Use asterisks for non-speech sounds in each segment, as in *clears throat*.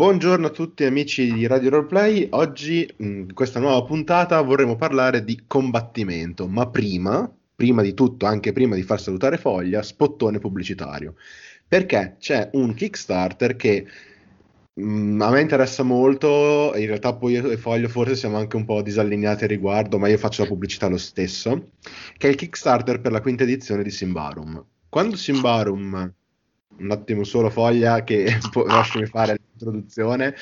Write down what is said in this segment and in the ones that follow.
Buongiorno a tutti amici di Radio Roleplay, oggi in questa nuova puntata vorremmo parlare di combattimento, ma prima, prima di tutto, anche prima di far salutare Foglia, spottone pubblicitario, perché c'è un Kickstarter che mh, a me interessa molto, in realtà poi io e Foglio forse siamo anche un po' disallineati al riguardo, ma io faccio la pubblicità lo stesso, che è il Kickstarter per la quinta edizione di Simbarum. Quando Simbarum un attimo solo foglia che *laughs* lasciami fare l'introduzione,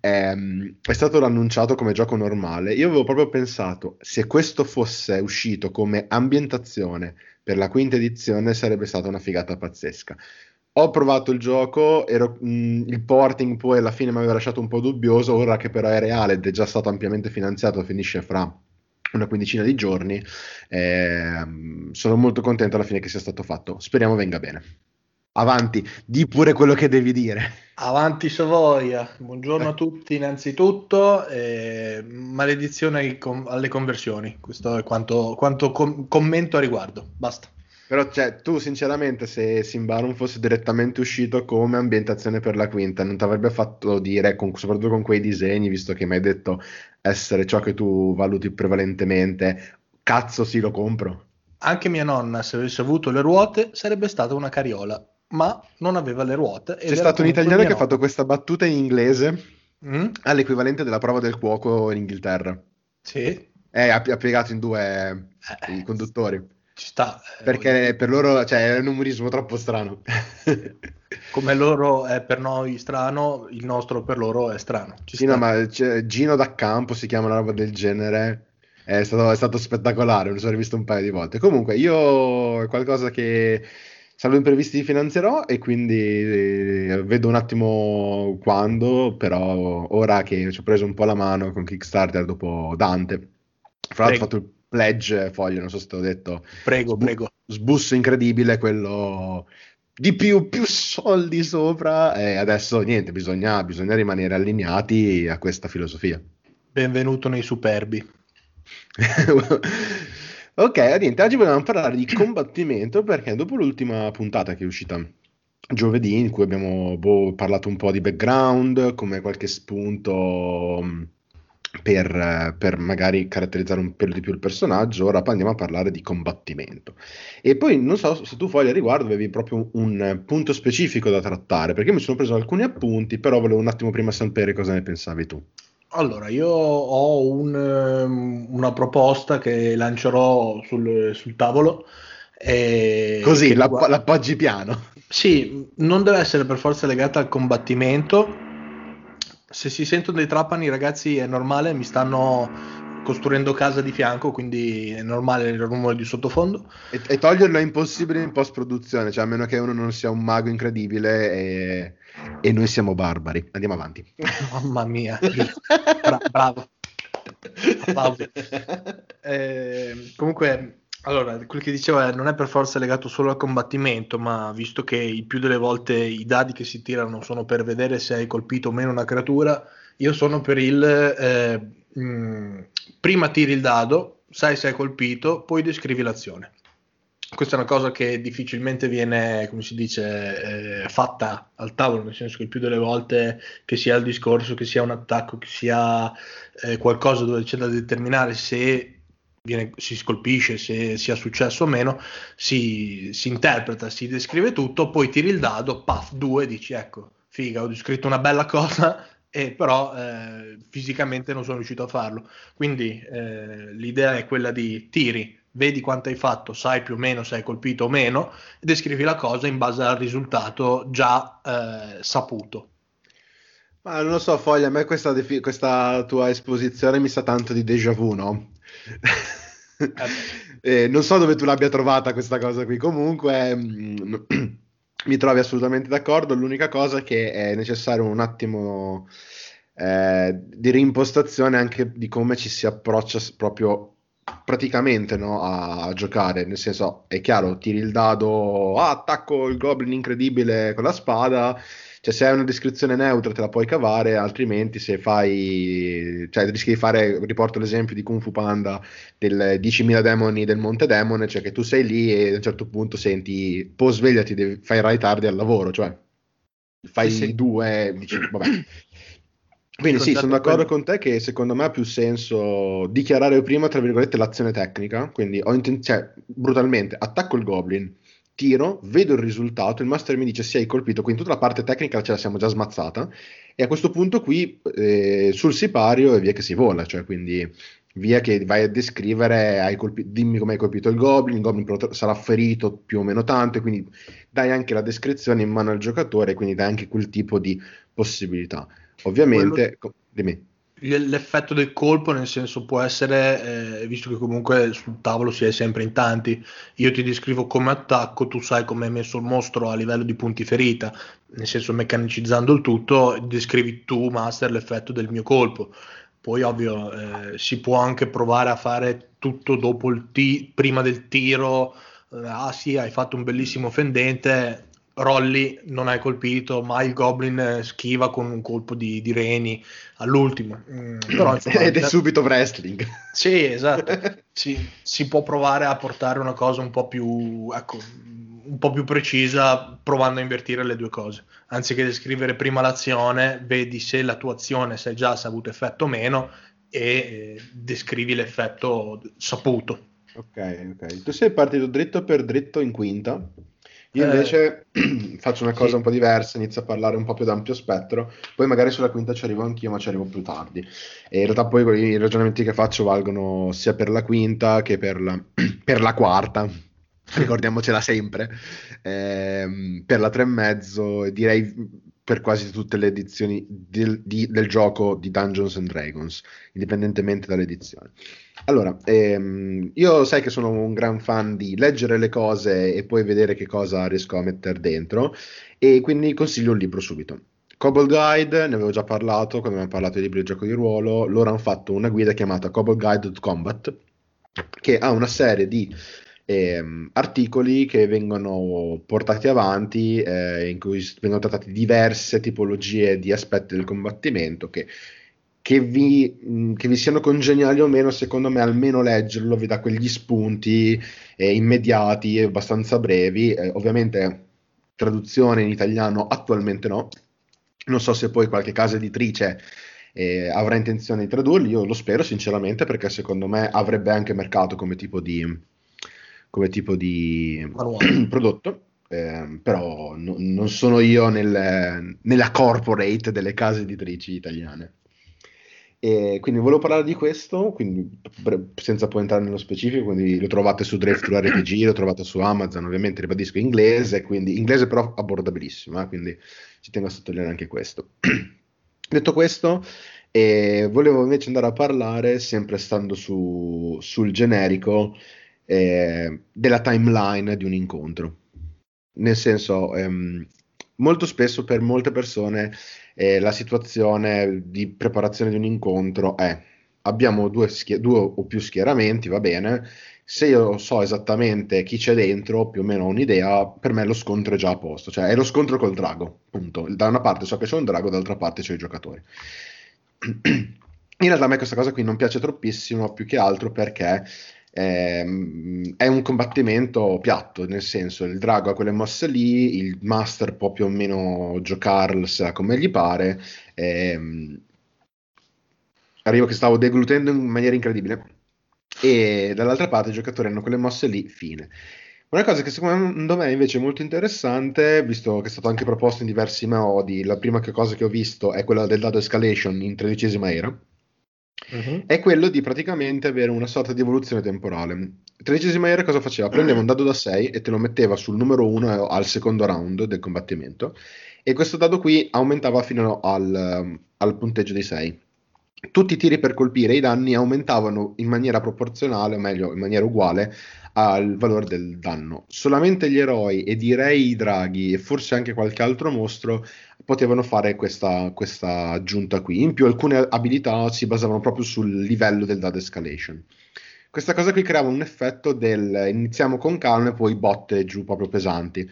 ehm, è stato annunciato come gioco normale. Io avevo proprio pensato, se questo fosse uscito come ambientazione per la quinta edizione sarebbe stata una figata pazzesca. Ho provato il gioco, ero, mh, il porting poi alla fine mi aveva lasciato un po' dubbioso, ora che però è reale ed è già stato ampiamente finanziato, finisce fra una quindicina di giorni, ehm, sono molto contento alla fine che sia stato fatto. Speriamo venga bene. Avanti, di pure quello che devi dire. Avanti Savoia, buongiorno a eh. tutti innanzitutto, eh, maledizione alle conversioni, questo è quanto, quanto com- commento a riguardo, basta. Però cioè, tu sinceramente se Simbarum fosse direttamente uscito come ambientazione per la quinta non ti avrebbe fatto dire, con, soprattutto con quei disegni, visto che mi hai detto essere ciò che tu valuti prevalentemente, cazzo sì lo compro. Anche mia nonna se avesse avuto le ruote sarebbe stata una cariola ma non aveva le ruote. C'è stato un italiano che ha fatto questa battuta in inglese mm? all'equivalente della prova del cuoco in Inghilterra. Sì. Eh, ha, ha piegato in due eh, i conduttori. Ci sta. Eh, Perché per loro cioè, è un umorismo troppo strano. *laughs* Come loro è per noi strano, il nostro per loro è strano. Sì, no, ma cioè, Gino da campo si chiama una roba del genere. È stato, è stato spettacolare, lo sono rivisto un paio di volte. Comunque, io è qualcosa che salvo imprevisti finanzierò e quindi eh, vedo un attimo quando, però ora che ci ho preso un po' la mano con Kickstarter dopo Dante, fra l'altro ho fatto il pledge foglio, non so se te l'ho detto. Prego, sbu- prego. Sbusso incredibile, quello di più, più soldi sopra e adesso niente, bisogna, bisogna rimanere allineati a questa filosofia. Benvenuto nei superbi. *laughs* Ok, niente, oggi volevamo parlare di combattimento perché dopo l'ultima puntata che è uscita giovedì, in cui abbiamo boh, parlato un po' di background, come qualche spunto mm, per, per, magari caratterizzare un pelo di più il personaggio, ora andiamo a parlare di combattimento. E poi non so se tu fogli a riguardo avevi proprio un punto specifico da trattare, perché mi sono preso alcuni appunti, però volevo un attimo prima sapere cosa ne pensavi tu. Allora, io ho un, ehm, una proposta che lancerò sul, sul tavolo. Così, la, riguarda... l'appoggi piano. Sì, non deve essere per forza legata al combattimento. Se si sentono dei trapani, ragazzi, è normale, mi stanno costruendo casa di fianco, quindi è normale il rumore di sottofondo. E, e toglierlo è impossibile in post produzione, cioè a meno che uno non sia un mago incredibile e e noi siamo barbari. Andiamo avanti. *laughs* Mamma mia, *laughs* Bra- bravo. Eh, comunque, allora, quel che diceva non è per forza legato solo al combattimento, ma visto che il più delle volte i dadi che si tirano sono per vedere se hai colpito o meno una creatura, io sono per il eh, mh, mm, prima tiri il dado, sai se hai colpito, poi descrivi l'azione questa è una cosa che difficilmente viene, come si dice, eh, fatta al tavolo, nel senso che più delle volte che sia il discorso, che sia un attacco, che sia eh, qualcosa dove c'è da determinare se viene, si scolpisce, se sia successo o meno, si, si, interpreta, si descrive tutto, poi tiri il dado, paf, due, dici ecco, figa, ho descritto una bella cosa, *laughs* e però eh, fisicamente non sono riuscito a farlo. Quindi eh, l'idea è quella di tiri, vedi quanto hai fatto, sai più o meno se hai colpito o meno, e descrivi la cosa in base al risultato già eh, saputo. Ma non lo so, Foglia, a me questa, defi- questa tua esposizione mi sa tanto di déjà vu, no? eh. *laughs* eh, non so dove tu l'abbia trovata questa cosa qui, comunque mm, *clears throat* mi trovi assolutamente d'accordo, l'unica cosa è che è necessario un attimo eh, di reimpostazione anche di come ci si approccia proprio praticamente no, a, giocare, nel senso è chiaro, tiri il dado, ah, attacco il goblin incredibile con la spada, cioè se hai una descrizione neutra te la puoi cavare, altrimenti se fai, cioè rischi di fare, riporto l'esempio di Kung Fu Panda del 10.000 demoni del Monte Demone, cioè che tu sei lì e a un certo punto senti, po' svegliati, devi, fai rai tardi al lavoro, cioè fai sì, sì. due, dici, vabbè. Quindi sì, sono d'accordo quello. con te che secondo me ha più senso dichiarare prima, tra virgolette, l'azione tecnica, quindi ho inten- cioè, brutalmente, attacco il goblin, tiro, vedo il risultato, il master mi dice se hai colpito, quindi tutta la parte tecnica ce la siamo già smazzata, e a questo punto qui eh, sul sipario è via che si vola, cioè quindi via che vai a descrivere, colpi- dimmi come hai colpito il goblin, il goblin sarà ferito più o meno tanto, e quindi dai anche la descrizione in mano al giocatore, quindi dai anche quel tipo di possibilità. Ovviamente, Quello... dimmi l'effetto del colpo, nel senso può essere, eh, visto che comunque sul tavolo si è sempre in tanti, io ti descrivo come attacco, tu sai come è messo il mostro a livello di punti ferita, nel senso meccanicizzando il tutto, descrivi tu, master, l'effetto del mio colpo. Poi ovvio eh, si può anche provare a fare tutto dopo il t- prima del tiro, eh, ah sì, hai fatto un bellissimo fendente, Rolli non hai colpito, ma il Goblin schiva con un colpo di, di reni all'ultimo. Mm, *clears throat* però, insomma, Ed è subito wrestling. *laughs* Sì, esatto. *laughs* si, si, può provare a portare una cosa un po' più, ecco, un po' più precisa provando a invertire le due cose. Anziché descrivere prima l'azione, vedi se la tua azione sai già se ha avuto effetto o meno e eh, descrivi l'effetto saputo. Ok, ok. Tu sei partito dritto per dritto in quinta io invece eh, *clears throat* faccio una cosa sì. un po' diversa, inizio a parlare un po' più d'ampio spettro, poi magari sulla quinta ci arrivo anch'io, ma ci arrivo più tardi. E in realtà poi i ragionamenti che faccio valgono sia per la quinta che per la, *clears throat* per la quarta, ricordiamocela sempre, ehm, per la tre e mezzo direi per quasi tutte le edizioni del, di, del gioco di Dungeons and Dragons, indipendentemente dall'edizione. Allora, ehm, io sai che sono un gran fan di leggere le cose e poi vedere che cosa riesco a mettere dentro e quindi consiglio un libro subito. Cobble Guide, ne avevo già parlato quando abbiamo parlato di libri di gioco di ruolo, loro hanno fatto una guida chiamata Cobble Guide Combat che ha una serie di ehm, articoli che vengono portati avanti eh, in cui vengono trattate diverse tipologie di aspetti del combattimento che che vi, mh, che vi, siano congeniali o meno, secondo me almeno leggerlo vi dà quegli spunti eh, immediati e abbastanza brevi. Eh, ovviamente traduzione in italiano attualmente no. Non so se poi qualche casa editrice eh, avrà intenzione di tradurli, io lo spero sinceramente perché secondo me avrebbe anche mercato come tipo di, come tipo di *clears throat* prodotto. Eh, però no, non sono io nel, nella corporate delle case editrici italiane. E quindi volevo parlare di questo, quindi, senza poi entrare nello specifico, quindi lo trovate su Drive RPG, lo trovate su Amazon, ovviamente ribadisco inglese, quindi inglese però abbordabilissimo, eh, quindi ci tengo a sottolineare anche questo. *clears throat* Detto questo, eh, volevo invece andare a parlare, sempre stando su, sul generico, eh, della timeline di un incontro. Nel senso, ehm, molto spesso per molte persone eh, la situazione di preparazione di un incontro è abbiamo due, schier- due, o più schieramenti, va bene, se io so esattamente chi c'è dentro, più o meno ho un'idea, per me lo scontro è già a posto, cioè è lo scontro col drago, punto. Da una parte so che c'è un drago, dall'altra parte c'è i giocatori. *clears throat* In realtà a me questa cosa qui non piace troppissimo, più che altro perché ehm, è un combattimento piatto, nel senso il drago ha quelle mosse lì, il master può più o meno giocarsela come gli pare. Ehm, arrivo che stavo deglutendo in maniera incredibile. E dall'altra parte i giocatori hanno quelle mosse lì, fine. Una cosa che secondo me invece è molto interessante, visto che è stato anche proposto in diversi modi, la prima cosa che ho visto è quella del dado escalation in tredicesima era, uh-huh. è quello di praticamente avere una sorta di evoluzione temporale. Tredicesima era cosa faceva? Prendeva un dado da 6 e te lo metteva sul numero 1 al secondo round del combattimento e questo dado qui aumentava fino al, al punteggio di 6. Tutti i tiri per colpire i danni aumentavano in maniera proporzionale, o meglio, in maniera uguale al valore del danno. Solamente gli eroi e direi i draghi e forse anche qualche altro mostro potevano fare questa, questa aggiunta qui. In più alcune abilità si basavano proprio sul livello del dado escalation. Questa cosa qui creava un effetto del iniziamo con calma e poi botte giù proprio pesanti.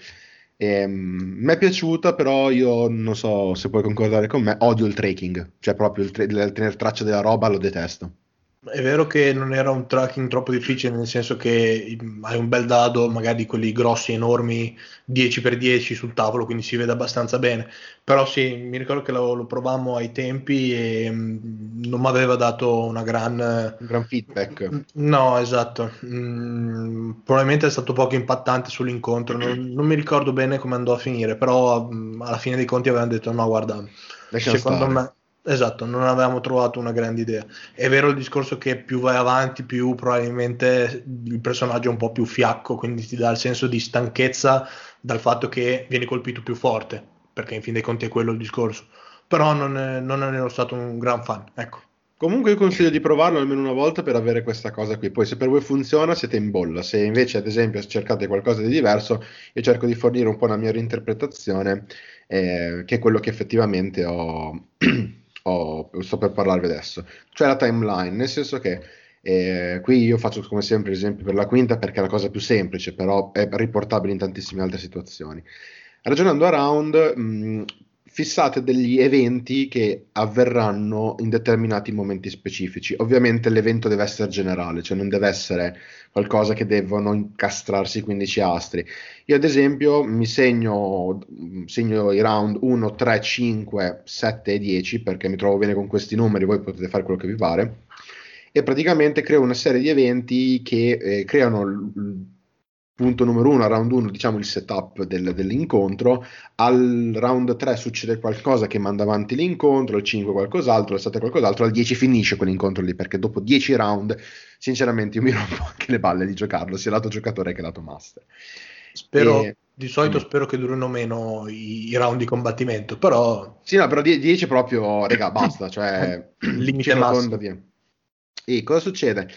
Mi è piaciuta, però io non so se puoi concordare con me, odio il tracking, cioè proprio il, tra- il tenere traccia della roba lo detesto. È vero che non era un tracking troppo difficile, nel senso che hai un bel dado, magari quelli grossi, enormi, 10x10 sul tavolo, quindi si vede abbastanza bene. Però sì, mi ricordo che lo, lo provammo ai tempi e mm, non mi aveva dato una gran... Un gran feedback. No, esatto. Mm, probabilmente è stato poco impattante sull'incontro. Non, non, mi ricordo bene come andò a finire, però mm, alla fine dei conti avevano detto no, guarda, Lasciamo secondo stare. me Esatto, non avevamo trovato una grande idea. È vero il discorso che più vai avanti, più probabilmente il personaggio è un po' più fiacco, quindi ti dà il senso di stanchezza dal fatto che viene colpito più forte, perché in fin dei conti è quello il discorso. Però non, non ne ero stato un gran fan, ecco. Comunque io consiglio di provarlo almeno una volta per avere questa cosa qui. Poi se per voi funziona siete in bolla. Se invece ad esempio cercate qualcosa di diverso, io cerco di fornire un po' una mia reinterpretazione, eh, che è quello che effettivamente ho... *clears throat* ho, sto per parlarvi adesso, cioè la timeline, nel senso che eh, qui io faccio come sempre l'esempio per la quinta perché è la cosa più semplice, però è riportabile in tantissime altre situazioni. Ragionando around, mh, fissate degli eventi che avverranno in determinati momenti specifici. Ovviamente l'evento deve essere generale, cioè non deve essere qualcosa che devono incastrarsi 15 astri. Io ad esempio mi segno, segno i round 1, 3, 5, 7 e 10 perché mi trovo bene con questi numeri, voi potete fare quello che vi pare. E praticamente creo una serie di eventi che eh, creano punto numero uno, al round 1, diciamo il setup del, dell'incontro, al round 3 succede qualcosa che manda avanti l'incontro, al 5 qualcos'altro, al 7 qualcos'altro, al 10 finisce quell'incontro lì, perché dopo 10 round, sinceramente, io mi rompo *laughs* anche le balle di giocarlo, sia lato giocatore che lato master. Spero, e... di solito mm. spero che durino meno i, i, round di combattimento, però... Sì, no, però 10 proprio, raga, basta, cioè... *laughs* Limite massimo. E cosa succede?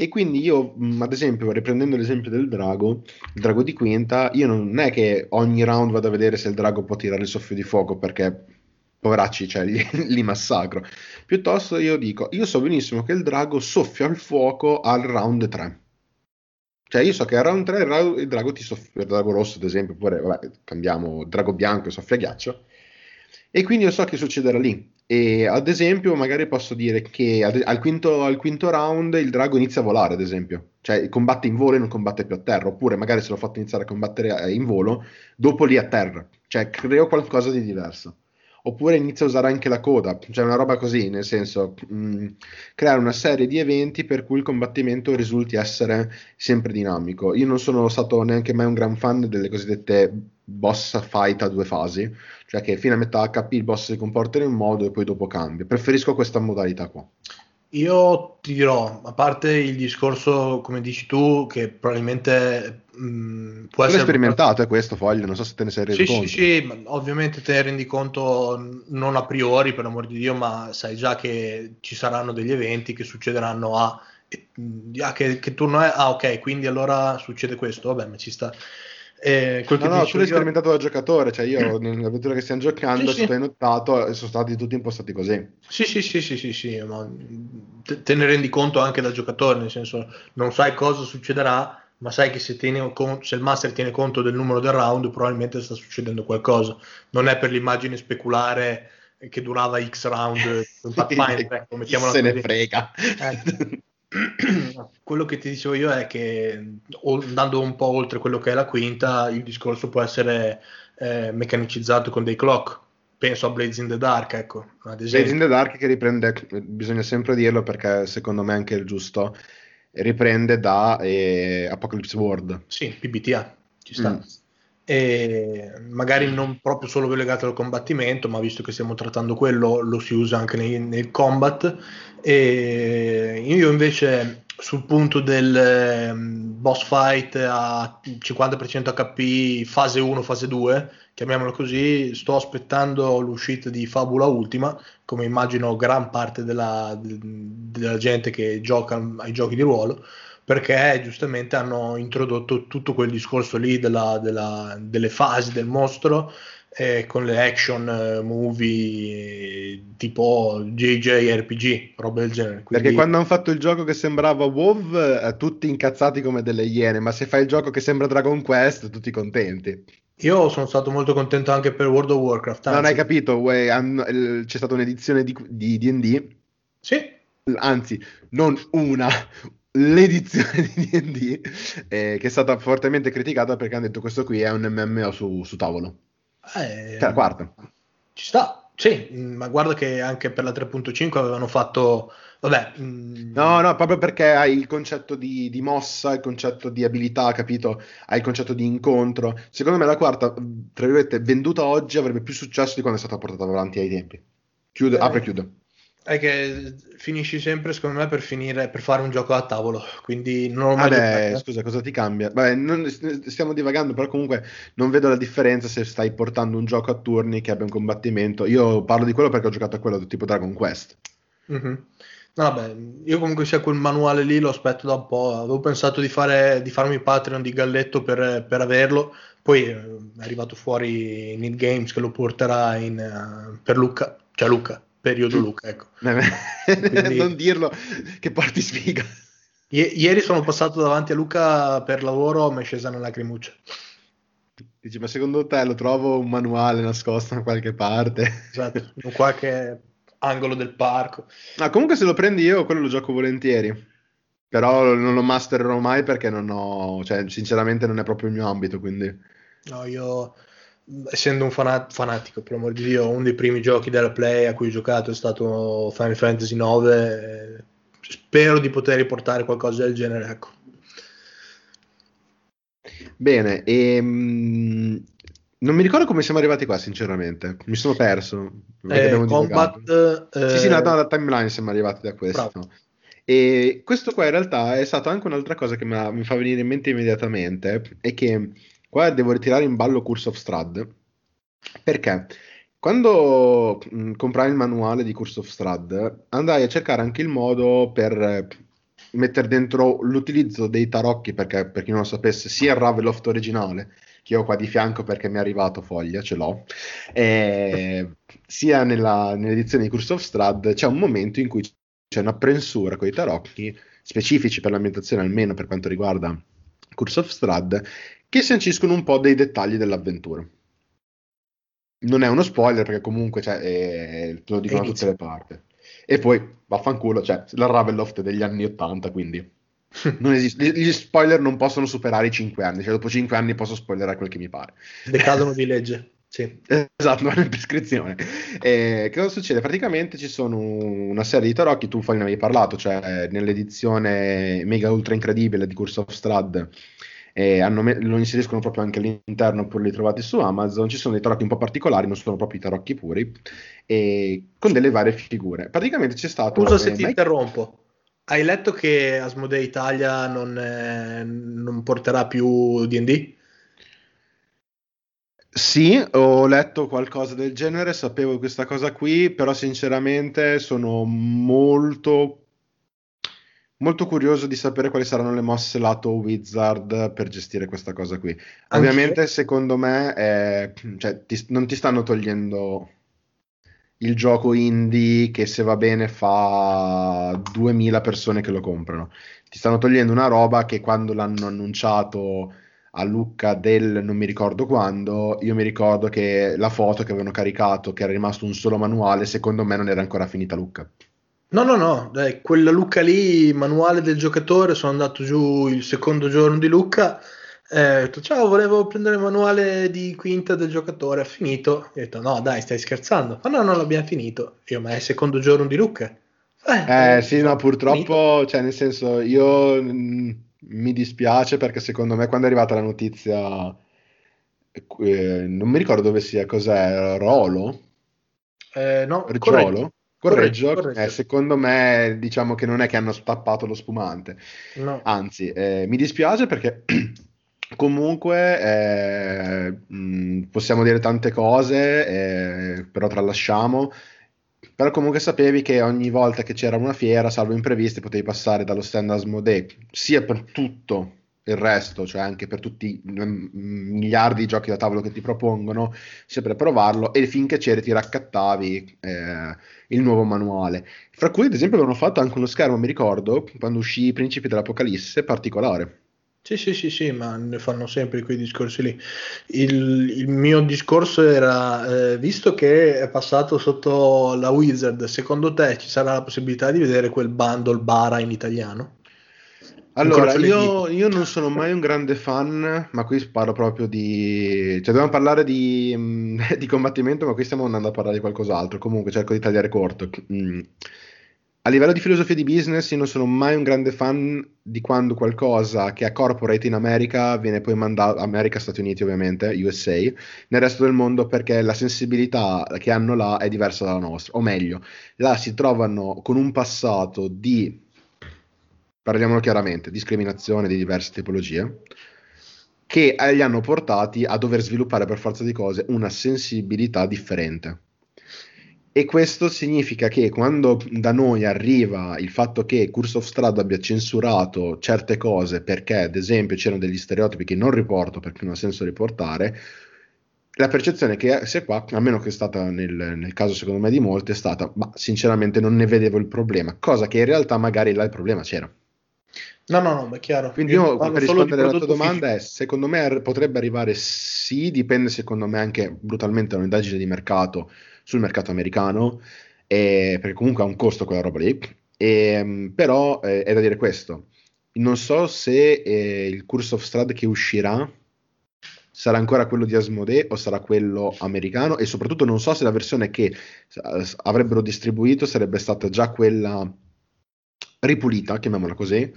E quindi io, ad esempio, riprendendo l'esempio del drago, il drago di quinta, io non è che ogni round vado a vedere se il drago può tirare il soffio di fuoco perché poveracci, cioè, *laughs* li, li, massacro. Piuttosto io dico, io so benissimo che il drago soffia il fuoco al round 3. Cioè io so che al round 3 il, il drago ti soffia, il drago rosso ad esempio, oppure vabbè, cambiamo drago bianco soffia ghiaccio. E quindi io so che succederà lì. E ad esempio, magari posso dire che al, quinto, al, quinto, round il drago inizia a volare, ad esempio, cioè combatte in volo e non combatte più a terra, oppure magari se l'ho fatto iniziare a combattere eh, in volo, dopo lì a terra, cioè creo qualcosa di diverso. Oppure inizia a usare anche la coda, cioè una roba così, nel senso, mh, mm, creare una serie di eventi per cui il combattimento risulti essere sempre dinamico. Io non sono stato neanche mai un gran fan delle cosiddette boss fight a due fasi cioè che fino a metà HP il boss si comporta in un modo e poi dopo cambia. Preferisco questa modalità qua. Io ti dirò, a parte il discorso, come dici tu, che probabilmente mh, mm, può tu essere... sperimentato è questo, Foglio, non so se te ne sei reso sì, conto. Sì, sì, ovviamente te ne rendi conto non a priori, per amor di Dio, ma sai già che ci saranno degli eventi che succederanno a... Ah, che, che turno è? Ah, ok, quindi allora succede questo, vabbè, ma ci sta... Eh, no, no, tu l'hai io... sperimentato da giocatore, cioè io nell'avventura che stiamo giocando, sì, se sì. hai notato, sono stati tutti impostati così. Sì, sì, sì, sì, sì, sì ma te, te, ne rendi conto anche da giocatore, nel senso non sai cosa succederà, ma sai che se, tieni, se il master tiene conto del numero del round, probabilmente sta succedendo qualcosa. Non è per l'immagine speculare che durava X round, *laughs* Pathfinder, ecco, mettiamola se ne frega. Eh. *laughs* *clears throat* quello che ti dicevo io è che andando un po' oltre quello che è la quinta, il discorso può essere eh, meccanicizzato con dei clock. Penso a Blades in the Dark, ecco. Ad Blades in the Dark che riprende, bisogna sempre dirlo perché secondo me è anche il giusto, riprende da eh, Apocalypse World. Sì, PBTA, ci sta. Mm. E magari non proprio solo legato al combattimento, ma visto che stiamo trattando quello, lo si usa anche nei, nel combat. E io invece sul punto del ehm, boss fight a 50% HP fase 1, fase 2, chiamiamolo così, sto aspettando l'uscita di Fabula Ultima, come immagino gran parte della, della gente che gioca ai giochi di ruolo, perché giustamente hanno introdotto tutto quel discorso lì della, della, delle fasi del mostro eh, con le action eh, movie tipo JJRPG, roba del genere. Quindi... Perché quando hanno fatto il gioco che sembrava WoW, eh, tutti incazzati come delle iene, ma se fai il gioco che sembra Dragon Quest, tutti contenti. Io sono stato molto contento anche per World of Warcraft. Anzi. Non hai capito, c'è stata un'edizione di, di D&D sì anzi, non una, l'edizione di D&D eh, che è stata fortemente criticata perché hanno detto questo qui è un MMO su, su tavolo. Eh, Cioè, la quarta. Ci sta, sì, mm, ma guarda che anche per la 3.5 avevano fatto, vabbè, mm, No, no, proprio perché hai il concetto di, di mossa, il concetto di abilità, capito? Hai il concetto di incontro. Secondo me la quarta, tra virgolette, venduta oggi avrebbe più successo di quando è stata portata avanti ai tempi. Chiude, Eh. apre e chiude. È che finisci sempre, secondo me, per finire, per fare un gioco a tavolo, quindi non ho mai Vabbè, scusa, cosa ti cambia? Vabbè, non- stiamo divagando, però comunque non vedo la differenza se stai portando un gioco a turni che abbia un combattimento. Io parlo di quello perché ho giocato a quello tipo Dragon Quest. Mhm. No, vabbè, io comunque sia quel manuale lì lo aspetto da un po'. Avevo pensato di, fare, di farmi Patreon di Galletto per, per averlo, poi eh, è arrivato fuori Need Games che lo porterà in, eh, per Luca, cioè Luca, periodo Luca, ecco. *laughs* Quindi- non dirlo che porti sfiga. I- ieri sono passato davanti a Luca per lavoro, mi è scesa una lacrimuccia. Dici, ma secondo te lo trovo un manuale nascosto da qualche parte? Esatto, in qualche angolo del parco. Ah, comunque se lo prendi io, quello lo gioco volentieri. Però non lo mastererò mai perché non ho, cioè, sinceramente non è proprio il mio ambito, quindi... No, io, essendo un fana- fanatico, per l'amor di Dio, uno dei primi giochi della Play a cui ho giocato è stato Final Fantasy IX. eh, spero di poter riportare qualcosa del genere, ecco. Bene, ehm, non mi ricordo come siamo arrivati qua, sinceramente. Mi sono perso. Eh. Combat, Sì, sì, eh, no, no, la timeline siamo arrivati da questo. Bravo. E questo qua in realtà è stata anche un'altra cosa che mi, ha- mi fa venire in mente immediatamente, è che qua devo ritirare in ballo Curse of Strahd, perché quando mh, comprai il manuale di Curse of Strahd, andai a cercare anche il modo per eh, mettere dentro l'utilizzo dei tarocchi, perché per chi non lo sapesse, sia il Ravenloft originale, che ho qua di fianco perché mi è arrivato foglia, ce l'ho, e sia nella- nell'edizione di Curse of Strahd c'è un momento in cui c'è una prensura con i tarocchi specifici per l'ambientazione, almeno per quanto riguarda Curse of Strahd, che sanciscono un po' dei dettagli dell'avventura. Non è uno spoiler perché comunque cioè, eh, te lo dicono da tutte le parti. E poi, vaffanculo, cioè, la Ravenloft è degli anni 80, quindi *laughs* non esiste. Gli, spoiler non possono superare i 5 anni, cioè dopo 5 anni posso spoilerare quel che mi pare. decadono di *laughs* legge. Sì. Esatto, vanno in prescrizione. E cosa succede? Praticamente ci sono una serie di tarocchi, tu ne avevi parlato, cioè nell'edizione mega ultra incredibile di Curse of Strahd, eh, hanno me- lo inseriscono proprio anche all'interno, pure li trovate su Amazon, ci sono dei tarocchi un po' particolari, non sono proprio i tarocchi puri, e con delle varie figure. Praticamente c'è stato... Scusa se ti Mike- interrompo. Hai letto che Asmodee Italia non, eh, non porterà più D&D? Sì, ho letto qualcosa del genere, sapevo questa cosa qui, però sinceramente sono molto, molto curioso di sapere quali saranno le mosse lato Wizard per gestire questa cosa qui. Ovviamente, secondo me, eh, cioè, ti- non ti stanno togliendo il gioco indie che se va bene fa 2000 persone che lo comprano. Ti stanno togliendo una roba che quando l'hanno annunciato a Lucca del non mi ricordo quando, io mi ricordo che la foto che avevano caricato, che era rimasto un solo manuale, secondo me non era ancora finita Lucca. No, no, no, dai, quella Lucca lì, manuale del giocatore, sono andato giù il secondo giorno di Lucca, eh, ho detto ciao, volevo prendere il manuale di quinta del giocatore, ha finito, e ho detto no, dai, stai scherzando, ma no, non l'abbiamo finito, io, ma è il secondo giorno di Lucca? Eh sì, no, purtroppo, cioè nel senso, io mm, mi dispiace perché secondo me quando è arrivata la notizia, eh, non mi ricordo dove sia, cos'è, Rolo? Eh, no, Reggiolo? Correggio, Correggio, eh, secondo me diciamo che non è che hanno stappato lo spumante, no. anzi eh, mi dispiace perché *clears throat* comunque eh, mh, possiamo dire tante cose, eh, però tralasciamo, però comunque sapevi che ogni volta che c'era una fiera, salvo imprevisti, potevi passare dallo stand Asmodee, sia per tutto il resto, cioè anche per tutti i mm, miliardi di giochi da tavolo che ti propongono, per provarlo, e finché c'eri ti raccattavi eh, il nuovo manuale. Fra cui, ad esempio, avevano fatto anche uno schermo, mi ricordo, quando uscì I Principi dell'Apocalisse, particolare. Sì, sì, sì, sì, ma ne fanno sempre quei discorsi lì. Il, il mio discorso era, eh, visto che è passato sotto la Wizard, secondo te ci sarà la possibilità di vedere quel bundle bara in italiano? Allora, io, io, non sono mai un grande fan, ma qui parlo proprio di... Cioè, dobbiamo parlare di, *laughs* di combattimento, ma qui stiamo andando a parlare di qualcos'altro. Comunque, cerco di tagliare corto. Mm. A livello di filosofia di business, io non sono mai un grande fan di quando qualcosa che è corporate in America viene poi mandato, America, Stati Uniti ovviamente, USA, nel resto del mondo perché la sensibilità che hanno là è diversa dalla nostra. O meglio, là si trovano con un passato di, parliamolo chiaramente, discriminazione di diverse tipologie, che li hanno portati a dover sviluppare per forza di cose una sensibilità differente e questo significa che quando da noi arriva il fatto che Curse of Strad abbia censurato certe cose perché, ad esempio, c'erano degli stereotipi che non riporto perché non ha senso riportare, la percezione che sia qua, a meno che è stata nel, nel, caso secondo me di molti, è stata, ma sinceramente non ne vedevo il problema, cosa che in realtà magari là il problema c'era. No, no, no, ma è chiaro. Quindi io, io per rispondere alla tua domanda è, secondo me potrebbe arrivare sì, dipende secondo me anche brutalmente da un'indagine di mercato, sul mercato americano, eh, perché comunque ha un costo quella roba lì. E, ehm, però eh, è da dire questo: non so se eh, il Curse of Strad che uscirà sarà ancora quello di Asmodee o sarà quello americano, e soprattutto non so se la versione che avrebbero distribuito sarebbe stata già quella ripulita, chiamiamola così,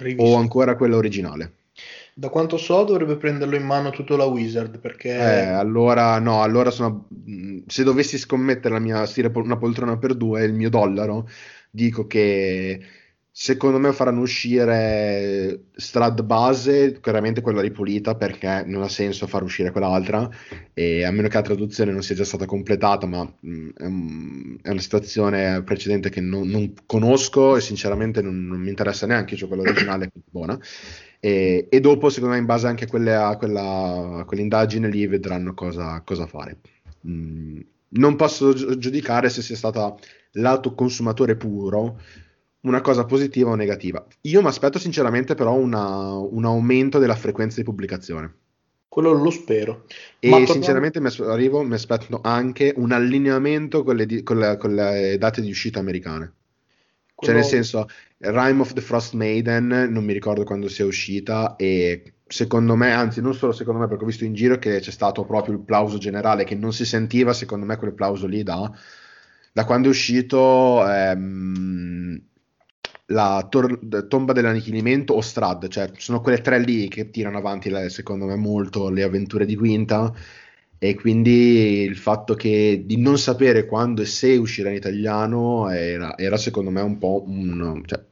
Rivista. o ancora quella originale. Da quanto so dovrebbe prenderlo in mano tutto la Wizard perché... Eh, allora no, allora sono... se dovessi scommettere la mia una poltrona per due, il mio dollaro, dico che secondo me faranno uscire Strad base, chiaramente quella ripulita perché non ha senso far uscire quell'altra e a meno che la traduzione non sia già stata completata, ma mh, è, una situazione precedente che non, non conosco e sinceramente non, non, mi interessa neanche, cioè quella originale è buona. E, e, dopo, secondo me, in base anche a, quelle, a, quella, a quell'indagine lì, vedranno cosa, cosa fare. Mm, non posso giudicare se sia stata lato consumatore puro una cosa positiva o negativa. Io mi aspetto sinceramente però una, un aumento della frequenza di pubblicazione. Quello lo spero. E Ma sinceramente mi, arrivo, mi aspetto anche un allineamento con le, di, con le, con le date di uscita americane. Quello... Cioè nel senso, Rime of the Frost Maiden, non mi ricordo quando sia uscita e secondo me, anzi non solo secondo me perché ho visto in giro che c'è stato proprio il plauso generale che non si sentiva, secondo me quel plauso lì da, da quando è uscito ehm, la tor- tomba dell'annichilimento o Strad, cioè sono quelle tre lì che tirano avanti secondo me molto le avventure di Quinta e quindi il fatto che di non sapere quando e se uscirà in italiano era, era secondo me un po' un, cioè,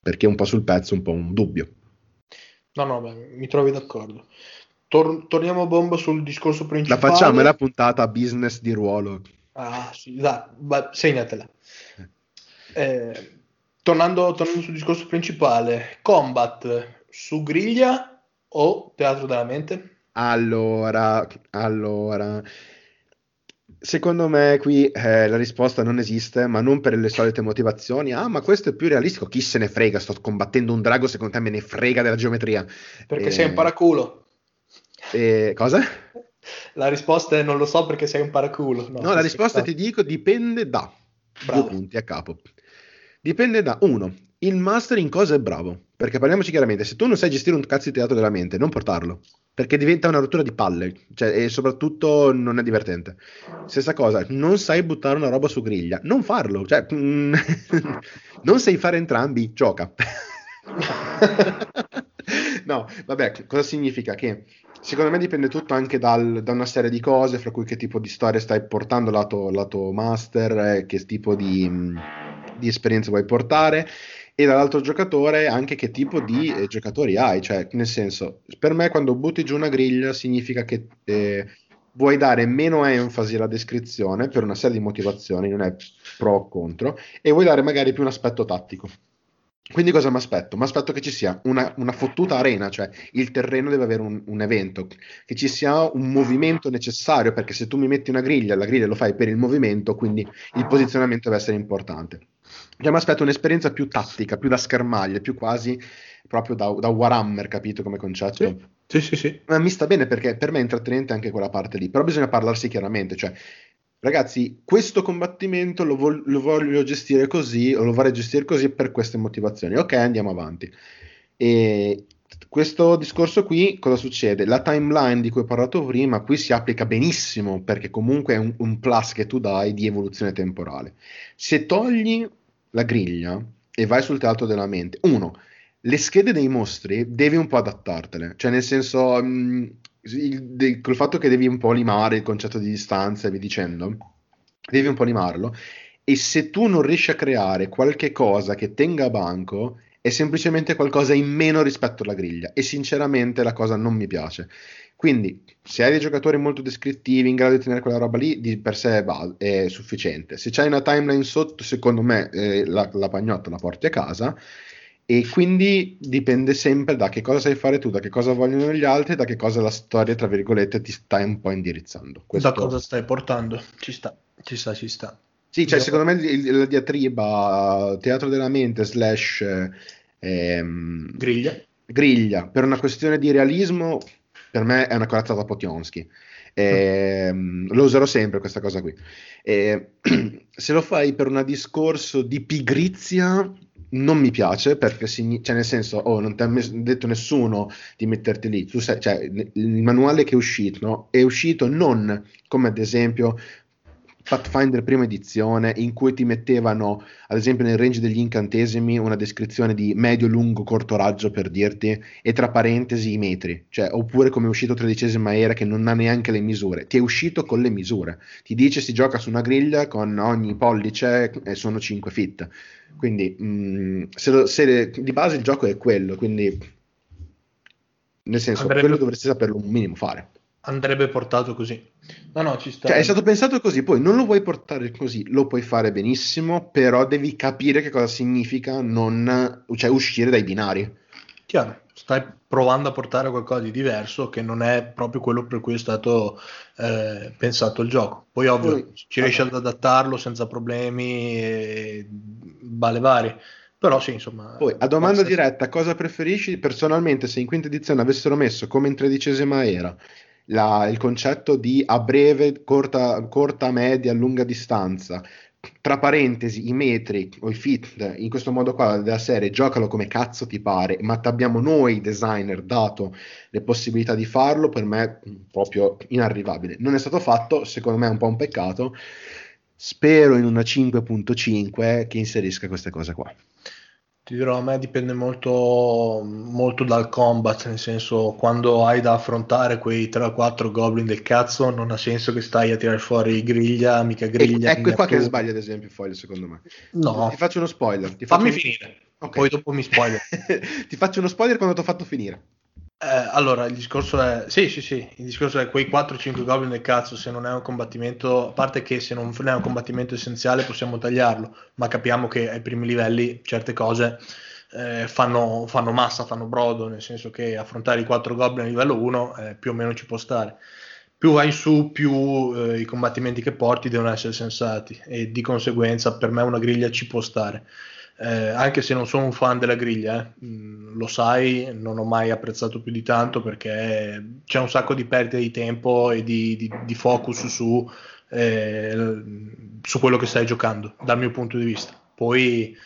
perché un po' sul pezzo, un po' un dubbio. No, no, beh, mi trovi d'accordo. Tor- torniamo a bomba sul discorso principale. La facciamo, è la puntata business di ruolo. Ah, sì, dai, segnatela. Eh, tornando, tornando sul discorso principale, combat su griglia o teatro della mente? Allora, allora, Secondo me qui eh, la risposta non esiste, ma non per le solite motivazioni. Ah, ma questo è più realistico. Chi se ne frega? Sto combattendo un drago, secondo te me ne frega della geometria. Perché eh, sei un paraculo. Eh, cosa? La risposta è non lo so perché sei un paraculo. No, no la risposta ti dico dipende da Bravo. due punti a capo. Dipende da uno, il master in cosa è bravo. Perché parliamoci chiaramente, se tu non sai gestire un cazzo di teatro della mente, non portarlo. Perché diventa una rottura di palle. Cioè, e soprattutto non è divertente. Stessa cosa, non sai buttare una roba su griglia, non farlo. Cioè, mm, *laughs* non sai fare entrambi, gioca. *laughs* no, vabbè, cosa significa? Che secondo me dipende tutto anche dal, da una serie di cose, fra cui che tipo di storia stai portando lato, lato master, eh, che tipo di, di esperienza vuoi portare e dall'altro giocatore anche che tipo di eh, giocatori hai, cioè nel senso, per me quando butti giù una griglia significa che eh, vuoi dare meno enfasi alla descrizione per una serie di motivazioni, non è pro o contro, e vuoi dare magari più un aspetto tattico. Quindi cosa mi aspetto? Mi aspetto che ci sia una, una, fottuta arena, cioè il terreno deve avere un, un, evento, che ci sia un movimento necessario, perché se tu mi metti una griglia, la griglia lo fai per il movimento, quindi il posizionamento deve essere importante. Cioè mi aspetto un'esperienza più tattica, più da schermaglie, più quasi proprio da, da Warhammer, capito come concetto? Sì. Sì, sì, sì. Ma mi sta bene perché per me è intrattenente anche quella parte lì, però bisogna parlarsi chiaramente, cioè ragazzi, questo combattimento lo, vol- lo, voglio gestire così, o lo vorrei gestire così per queste motivazioni. Ok, andiamo avanti. E questo discorso qui, cosa succede? La timeline di cui ho parlato prima, qui si applica benissimo, perché comunque è un, un plus che tu dai di evoluzione temporale. Se togli la griglia e vai sul teatro della mente, uno, le schede dei mostri devi un po' adattartele, cioè nel senso... Mh, mm, il, de, col fatto che devi un po' limare il concetto di distanza e via dicendo, devi un po' limarlo. E se tu non riesci a creare qualche cosa che tenga a banco, è semplicemente qualcosa in meno rispetto alla griglia. E sinceramente la cosa non mi piace. Quindi, se hai dei giocatori molto descrittivi, in grado di tenere quella roba lì, di per sé è, sufficiente. Se c'hai una timeline sotto, secondo me eh, la, la pagnotta la porti a casa e quindi dipende sempre da che cosa sai fare tu, da che cosa vogliono gli altri, da che cosa la storia, tra virgolette, ti stai un po' indirizzando. Questo... Da cosa stai portando? Ci sta, ci sta, ci sta. Sì, cioè, Io... secondo me il, la diatriba teatro della mente slash ehm, griglia. griglia, per una questione di realismo, per me è una corazzata Potionski. Eh, mm. Lo userò sempre questa cosa qui. Eh, *clears throat* se lo fai per un discorso di pigrizia, non mi piace perché, sign- cioè nel senso, oh, non ti ha mes- detto nessuno di metterti lì. Tu sai, cioè, il manuale che è uscito no? è uscito non come ad esempio Pathfinder prima edizione in cui ti mettevano ad esempio nel range degli incantesimi una descrizione di medio, lungo, corto raggio per dirti e tra parentesi i metri, cioè oppure come è uscito tredicesima era che non ha neanche le misure, ti è uscito con le misure, ti dice si gioca su una griglia con ogni pollice e sono 5 fit, quindi mh, mm, se, lo, se di base il gioco è quello, quindi nel senso Andrebbe... quello dovresti saperlo un minimo fare andrebbe portato così. No, no, ci sta. Cioè, è stato pensato così, poi non lo vuoi portare così, lo puoi fare benissimo, però devi capire che cosa significa non, cioè, uscire dai binari. Chiaro, stai provando a portare qualcosa di diverso che non è proprio quello per cui è stato eh, pensato il gioco. Poi ovvio, poi, ci riesci ad adattarlo senza problemi e balle varie. Però sì, insomma. Poi, a domanda diretta, cosa preferisci? Personalmente, se in quinta edizione avessero messo come in tredicesima era la, il concetto di a breve, corta, corta, media, lunga distanza, tra parentesi i metri o i fit, in questo modo qua della serie giocalo come cazzo ti pare, ma ti abbiamo noi designer dato le possibilità di farlo, per me è proprio inarrivabile. Non è stato fatto, secondo me è un po' un peccato. Spero in una 5.5 che inserisca queste cose qua. Ti dirò, a me dipende molto, molto dal combat, nel senso quando hai da affrontare quei 3-4 goblin del cazzo non ha senso che stai a tirare fuori griglia, mica griglia. E, ecco qua che sbaglia ad esempio Foglio secondo me. No. Ti faccio uno spoiler. Ti Fammi uno... finire, okay. poi dopo mi spoiler. *laughs* ti faccio uno spoiler quando ti ho fatto finire. Eh, allora, il discorso è... Sì, sì, sì, il discorso è quei 4-5 goblin del cazzo, se non è un combattimento, a parte che se non è un combattimento essenziale possiamo tagliarlo, ma capiamo che ai primi livelli certe cose eh, fanno, fanno, massa, fanno brodo, nel senso che affrontare i 4 goblin a livello 1 eh, più o meno ci può stare. Più vai in su, più eh, i combattimenti che porti devono essere sensati e di conseguenza per me una griglia ci può stare eh, anche se non sono un fan della griglia, eh. mm, lo sai, non ho mai apprezzato più di tanto perché c'è un sacco di perdita di tempo e di, di, di focus su, eh, su, quello che stai giocando, dal mio punto di vista. Poi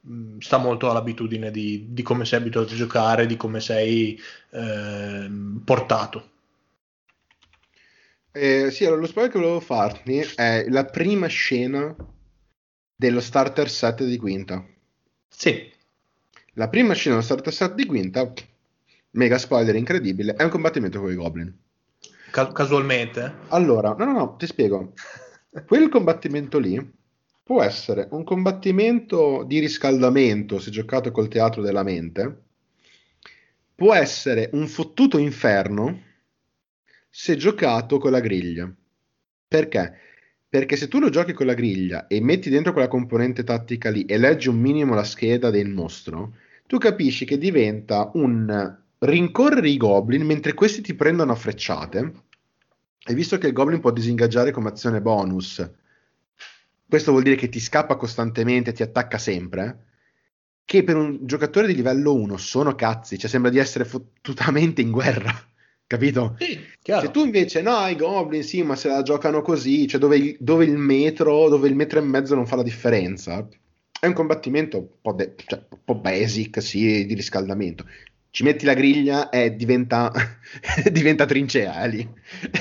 mh, mm, sta molto all'abitudine di, di, come sei abituato a giocare, di come sei ehm, portato. Eh, sì, allora lo spoiler che volevo farti è la prima scena dello starter set di quinta. Sì. La prima scena dello starter set di quinta, mega spoiler incredibile, è un combattimento con i goblin. Ca- casualmente? Allora, no, no, no, ti spiego. Quel combattimento lì può essere un combattimento di riscaldamento se giocato col teatro della mente, può essere un fottuto inferno se giocato con la griglia. Perché? Perché se tu lo giochi con la griglia e metti dentro quella componente tattica lì e leggi un minimo la scheda del mostro, tu capisci che diventa un rincorrere i goblin mentre questi ti prendono a frecciate. E visto che il goblin può disingaggiare come azione bonus, questo vuol dire che ti scappa costantemente, ti attacca sempre. Che per un giocatore di livello 1 sono cazzi, cioè sembra di essere fottutamente *laughs* in guerra capito? Sì, se tu invece no, i goblin sì, ma se la giocano così, cioè dove il, dove il, metro, dove il metro e mezzo non fa la differenza, è un combattimento un po', de- cioè, un po basic, sì, di riscaldamento. Ci metti la griglia e diventa, *laughs* diventa trincea eh, lì.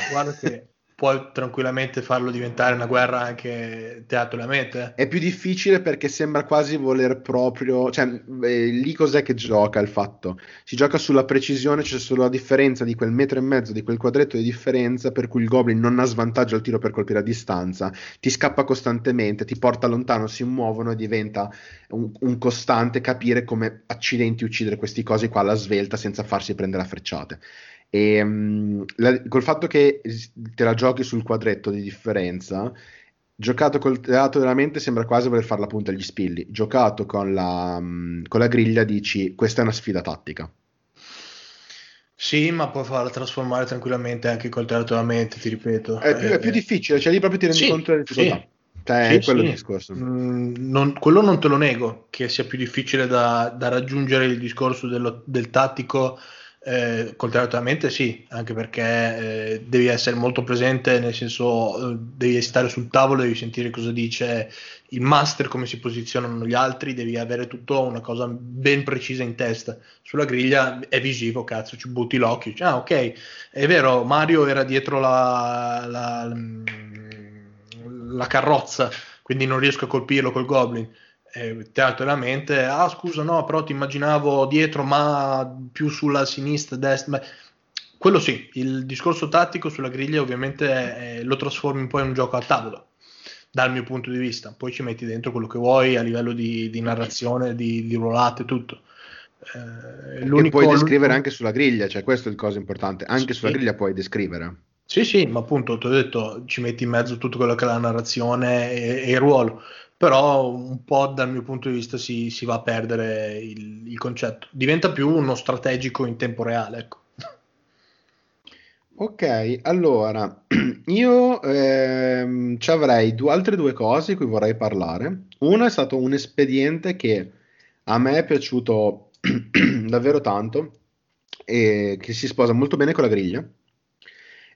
Guarda che puoi tranquillamente farlo diventare una guerra anche teatralmente. È più difficile perché sembra quasi voler proprio, cioè eh, lì cos'è che gioca il fatto? Si gioca sulla precisione, c'è solo la differenza di quel metro e mezzo, di quel quadretto di differenza per cui il goblin non ha svantaggio al tiro per colpire a distanza, ti scappa costantemente, ti porta lontano, si muovono e diventa un, un costante capire come accidenti uccidere questi cosi qua alla svelta senza farsi prendere a frecciate. E um, la, col fatto che te la giochi sul quadretto di differenza, giocato col teatro della mente sembra quasi voler fare la punta agli spilli. Giocato con la, um, con la griglia dici questa è una sfida tattica. Sì, ma puoi farla trasformare tranquillamente anche col teatro della mente, ti ripeto. È più, eh, è più difficile, cioè lì proprio ti rendi sì, conto delle difficoltà. Sì. Cioè, sì, è quello sì. Mm, non, quello non te lo nego, che sia più difficile da, da raggiungere il discorso dello, del tattico eh, contrariamente sì, anche perché eh, devi essere molto presente, nel senso eh, devi stare sul tavolo, devi sentire cosa dice il master, come si posizionano gli altri, devi avere tutto una cosa ben precisa in testa. Sulla griglia è visivo, cazzo, ci butti l'occhio. Dici, ah, ok, è vero, Mario era dietro la, la, la carrozza, quindi non riesco a colpirlo col goblin eh, teatro della mente, ah scusa no, però ti immaginavo dietro ma più sulla sinistra, destra, Beh, quello sì, il discorso tattico sulla griglia ovviamente eh, lo trasformi poi in un gioco a tavola, dal mio punto di vista, poi ci metti dentro quello che vuoi a livello di, di narrazione, di, di ruolate, tutto. Eh, e puoi descrivere anche sulla griglia, cioè questo è il cosa importante, anche sì. sulla griglia puoi descrivere. Sì, sì, ma appunto ti ho detto, ci metti in mezzo tutto quello che è la narrazione e, e il ruolo però un po' dal mio punto di vista si, si va a perdere il, il, concetto. Diventa più uno strategico in tempo reale. Ecco. Ok, allora *clears throat* io ehm, ci avrei due, altre due cose di cui vorrei parlare. Uno è stato un espediente che a me è piaciuto *clears throat* davvero tanto e che si sposa molto bene con la griglia,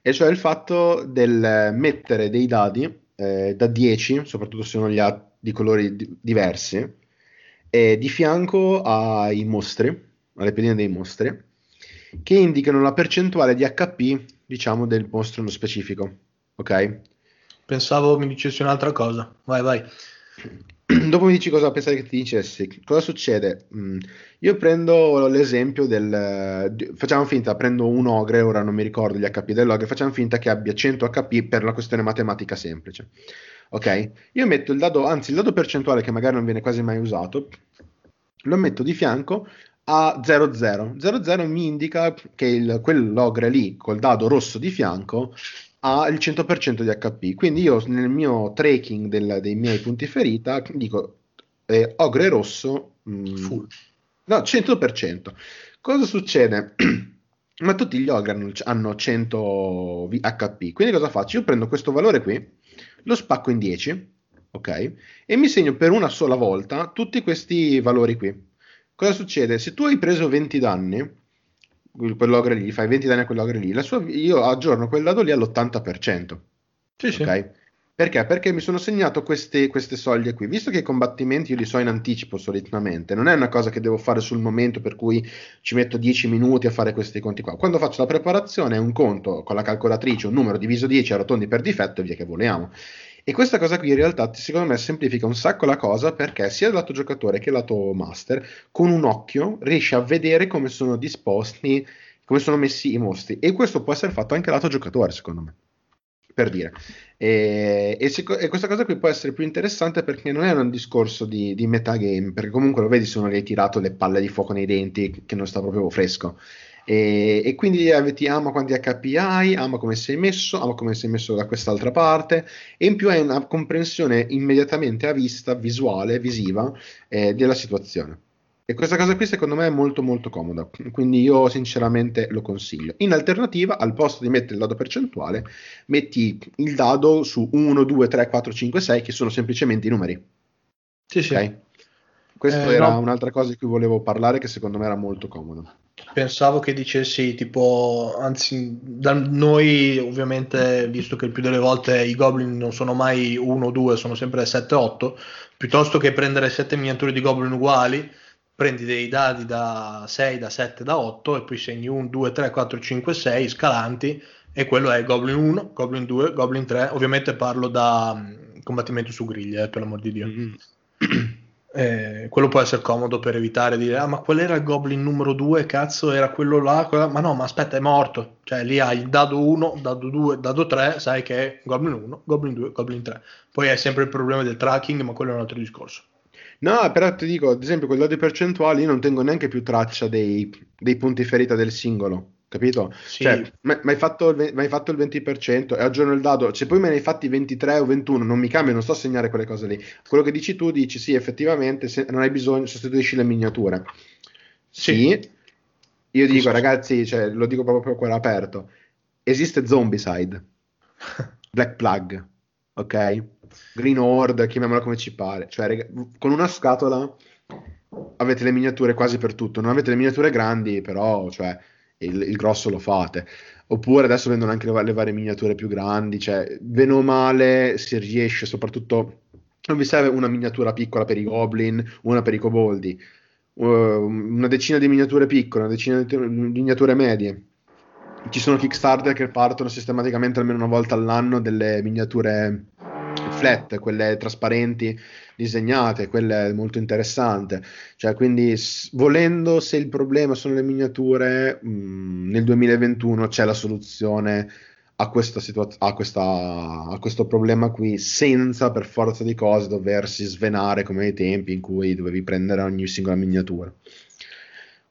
e cioè il fatto del mettere dei dadi eh, da 10, soprattutto se non li ha di colori di- diversi, e di fianco ai mostri, alle pedine dei mostri, che indicano la percentuale di HP, diciamo, del mostro nello specifico. Ok? Pensavo mi dicessi un'altra cosa. Vai, vai. *clears throat* Dopo mi dici cosa pensavi che ti dicessi. Cosa succede? Mm, io prendo l'esempio del... Facciamo finta, prendo un ogre, ora non mi ricordo gli HP dell'ogre, facciamo finta che abbia 100 HP per una questione matematica semplice. Ok? Io metto il dado, anzi il dado percentuale che magari non viene quasi mai usato, lo metto di fianco a 00. 00 mi indica che il, quell'ogre lì col dado rosso di fianco ha il 100% di HP. Quindi io nel mio tracking del, dei miei punti ferita dico eh, ogre rosso mh, full. No, 100%. Cosa succede? *clears throat* Ma tutti gli ogre hanno, hanno 100 HP. Quindi cosa faccio? Io prendo questo valore qui lo spacco in 10, ok? E mi segno per una sola volta tutti questi valori qui. Cosa succede? Se tu hai preso 20 danni, quell'ogre lì, fai 20 danni a quell'ogre lì, sua, io aggiorno quel dado lì all'80%. Sì, ok? Sì. Perché? Perché mi sono segnato queste, queste, soglie qui. Visto che i combattimenti io li so in anticipo solitamente, non è una cosa che devo fare sul momento per cui ci metto 10 minuti a fare questi conti qua. Quando faccio la preparazione è un conto con la calcolatrice, un numero diviso 10 a rotondi per difetto e via che vogliamo. E questa cosa qui in realtà secondo me semplifica un sacco la cosa perché sia il lato giocatore che il lato master con un occhio riesce a vedere come sono disposti, come sono messi i mostri. E questo può essere fatto anche lato giocatore secondo me per dire. E, e, se, e, questa cosa qui può essere più interessante perché non è un discorso di, di metagame, perché comunque lo vedi se uno gli hai tirato le palle di fuoco nei denti che non sta proprio fresco. E, e quindi ti ama quanti HP hai, ama come sei messo, ama come sei messo da quest'altra parte e in più hai una comprensione immediatamente a vista, visuale, visiva eh, della situazione. E questa cosa qui secondo me è molto molto comoda, quindi io sinceramente lo consiglio. In alternativa, al posto di mettere il dado percentuale, metti il dado su 1, 2, 3, 4, 5, 6, che sono semplicemente i numeri. Sì, sì. Okay? Questa eh, era no. un'altra cosa di cui volevo parlare che secondo me era molto comoda. Pensavo che dicessi tipo, anzi, da noi ovviamente, visto che il più delle volte i goblin non sono mai 1 o 2, sono sempre 7 8, piuttosto che prendere 7 miniature di goblin uguali, prendi dei dadi da 6, da 7, da 8 e poi segni 1, 2, 3, 4, 5, 6 scalanti e quello è Goblin 1, Goblin 2, Goblin 3. Ovviamente parlo da um, combattimento su griglia, eh, per l'amor di Dio. Mm-hmm. Eh, quello può essere comodo per evitare di dire ah ma qual era il goblin numero 2 cazzo era quello là quella... ma no ma aspetta è morto cioè lì hai il dado 1 dado 2 dado 3 sai che è goblin 1 goblin 2 goblin 3 poi hai sempre il problema del tracking ma quello è un altro discorso No, però ti dico, ad esempio, con i dati percentuali io non tengo neanche più traccia dei, dei punti ferita del singolo, capito? Sì. Cioè, mi hai fatto, fatto, il 20% e aggiorno il dado, se poi me ne hai fatti 23 o 21, non mi cambia, non sto a segnare quelle cose lì. Quello che dici tu, dici sì, effettivamente, se non hai bisogno, sostituisci le miniature. Sì, sì. io dico, ragazzi, cioè, lo dico proprio a cuore aperto, esiste Zombicide, *laughs* Black Plug, ok? Green Horde, chiamiamola come ci pare. Cioè, rega, con una scatola avete le miniature quasi per tutto. Non avete le miniature grandi, però cioè, il, il grosso lo fate. Oppure adesso vendono anche le, le, varie miniature più grandi. Cioè, bene o male, si riesce soprattutto. Non vi serve una miniatura piccola per i goblin, una per i coboldi, uh, una decina di miniature piccole, una decina di miniature medie. Ci sono Kickstarter che partono sistematicamente almeno una volta all'anno delle miniature flat, quelle trasparenti disegnate, quelle molto interessante. Cioè, quindi volendo, se il problema sono le miniature, mh, mm, nel 2021 c'è la soluzione a, questa situa- a, questa, a questo problema qui, senza per forza di cose doversi svenare come ai tempi in cui dovevi prendere ogni singola miniatura.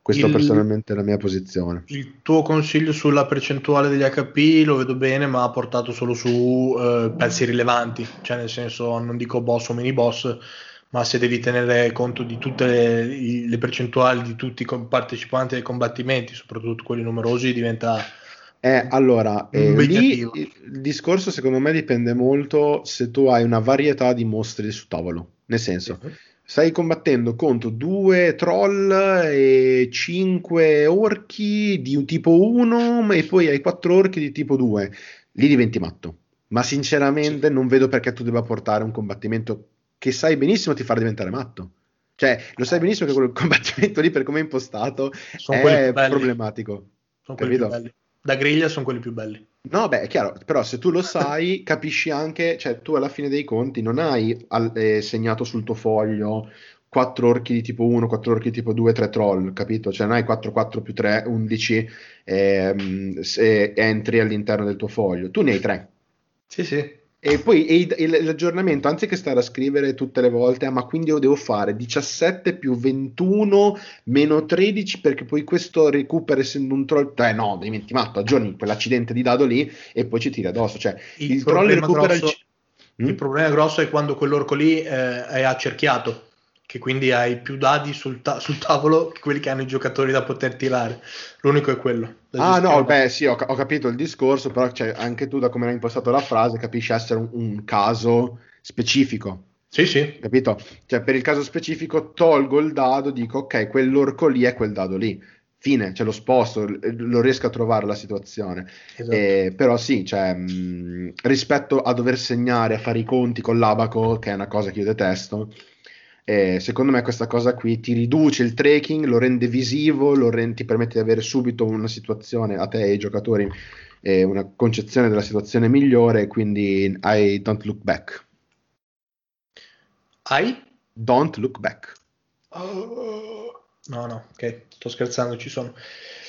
Questa il, personalmente è la mia posizione. Il tuo consiglio sulla percentuale degli HP lo vedo bene, ma ha portato solo su eh, pezzi rilevanti, cioè nel senso non dico boss o mini boss, ma se devi tenere conto di tutte le, le percentuali di tutti i partecipanti ai combattimenti, soprattutto quelli numerosi, diventa... Eh, allora, eh, lì il discorso secondo me dipende molto se tu hai una varietà di mostri su tavolo, nel senso... Uh-huh stai combattendo contro due troll e cinque orchi di tipo 1 e poi hai quattro orchi di tipo 2. Lì diventi matto. Ma sinceramente sì. non vedo perché tu debba portare un combattimento che sai benissimo ti farà diventare matto. Cioè, lo sai benissimo che quel combattimento lì per come è impostato sono è problematico. Sono quelli più belli. Da griglia sono quelli più belli. No, beh, è chiaro, però se tu lo sai, capisci anche, cioè tu alla fine dei conti non hai al, eh, segnato sul tuo foglio 4 orchi di tipo 1, 4 orchi di tipo 2, 3 troll, capito? Cioè non hai 4, 4 più 3, 11 ehm, entri all'interno del tuo foglio, tu ne hai 3. Sì, sì. E poi e, e l'aggiornamento, anziché stare a scrivere tutte le volte, ah, ma quindi io devo fare 17 più 21 meno 13 perché poi questo recupera essendo un troll. Eh no, diventi matto, aggiorni quell'accidente di dado lì e poi ci tiri addosso. Cioè, il, il troll recupera grosso, il... il... problema grosso è quando quell'orco lì eh, è accerchiato che quindi hai più dadi sul, ta- sul, tavolo che quelli che hanno i giocatori da poter tirare. L'unico è quello. Ah no, beh sì, ho, ho, capito il discorso, però cioè, anche tu da come hai impostato la frase capisci essere un, un caso specifico. Sì, sì. Capito? Cioè per il caso specifico tolgo il dado, dico ok, quell'orco lì è quel dado lì. Fine, cioè lo sposto, lo riesco a trovare la situazione. Esatto. Eh, però sì, cioè, mh, rispetto a dover segnare, a fare i conti con l'abaco, che è una cosa che io detesto, eh, secondo me questa cosa qui ti riduce il tracking, lo rende visivo, lo rende, ti permette di avere subito una situazione a te e ai giocatori, eh, una concezione della situazione migliore, quindi I don't look back. I? Don't look back. Oh, no, no, ok, sto scherzando, ci sono.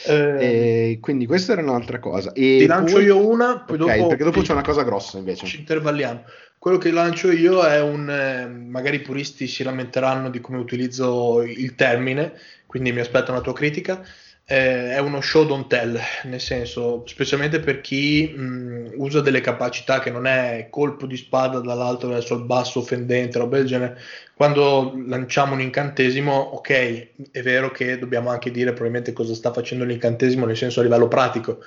Eh, quindi questa era un'altra cosa. E ti lancio poi... io una, poi okay, dopo... Perché dopo c'è una cosa grossa invece. Ci intervalliamo. Quello che lancio io è un, eh, magari i puristi si lamenteranno di come utilizzo il termine, quindi mi aspetto una tua critica. eh, è uno show don't tell, nel senso, specialmente per chi mh, usa delle capacità che non è colpo di spada dall'alto verso il basso, offendente, roba del genere. Quando lanciamo un incantesimo, ok, è vero che dobbiamo anche dire probabilmente cosa sta facendo l'incantesimo, nel senso a livello pratico,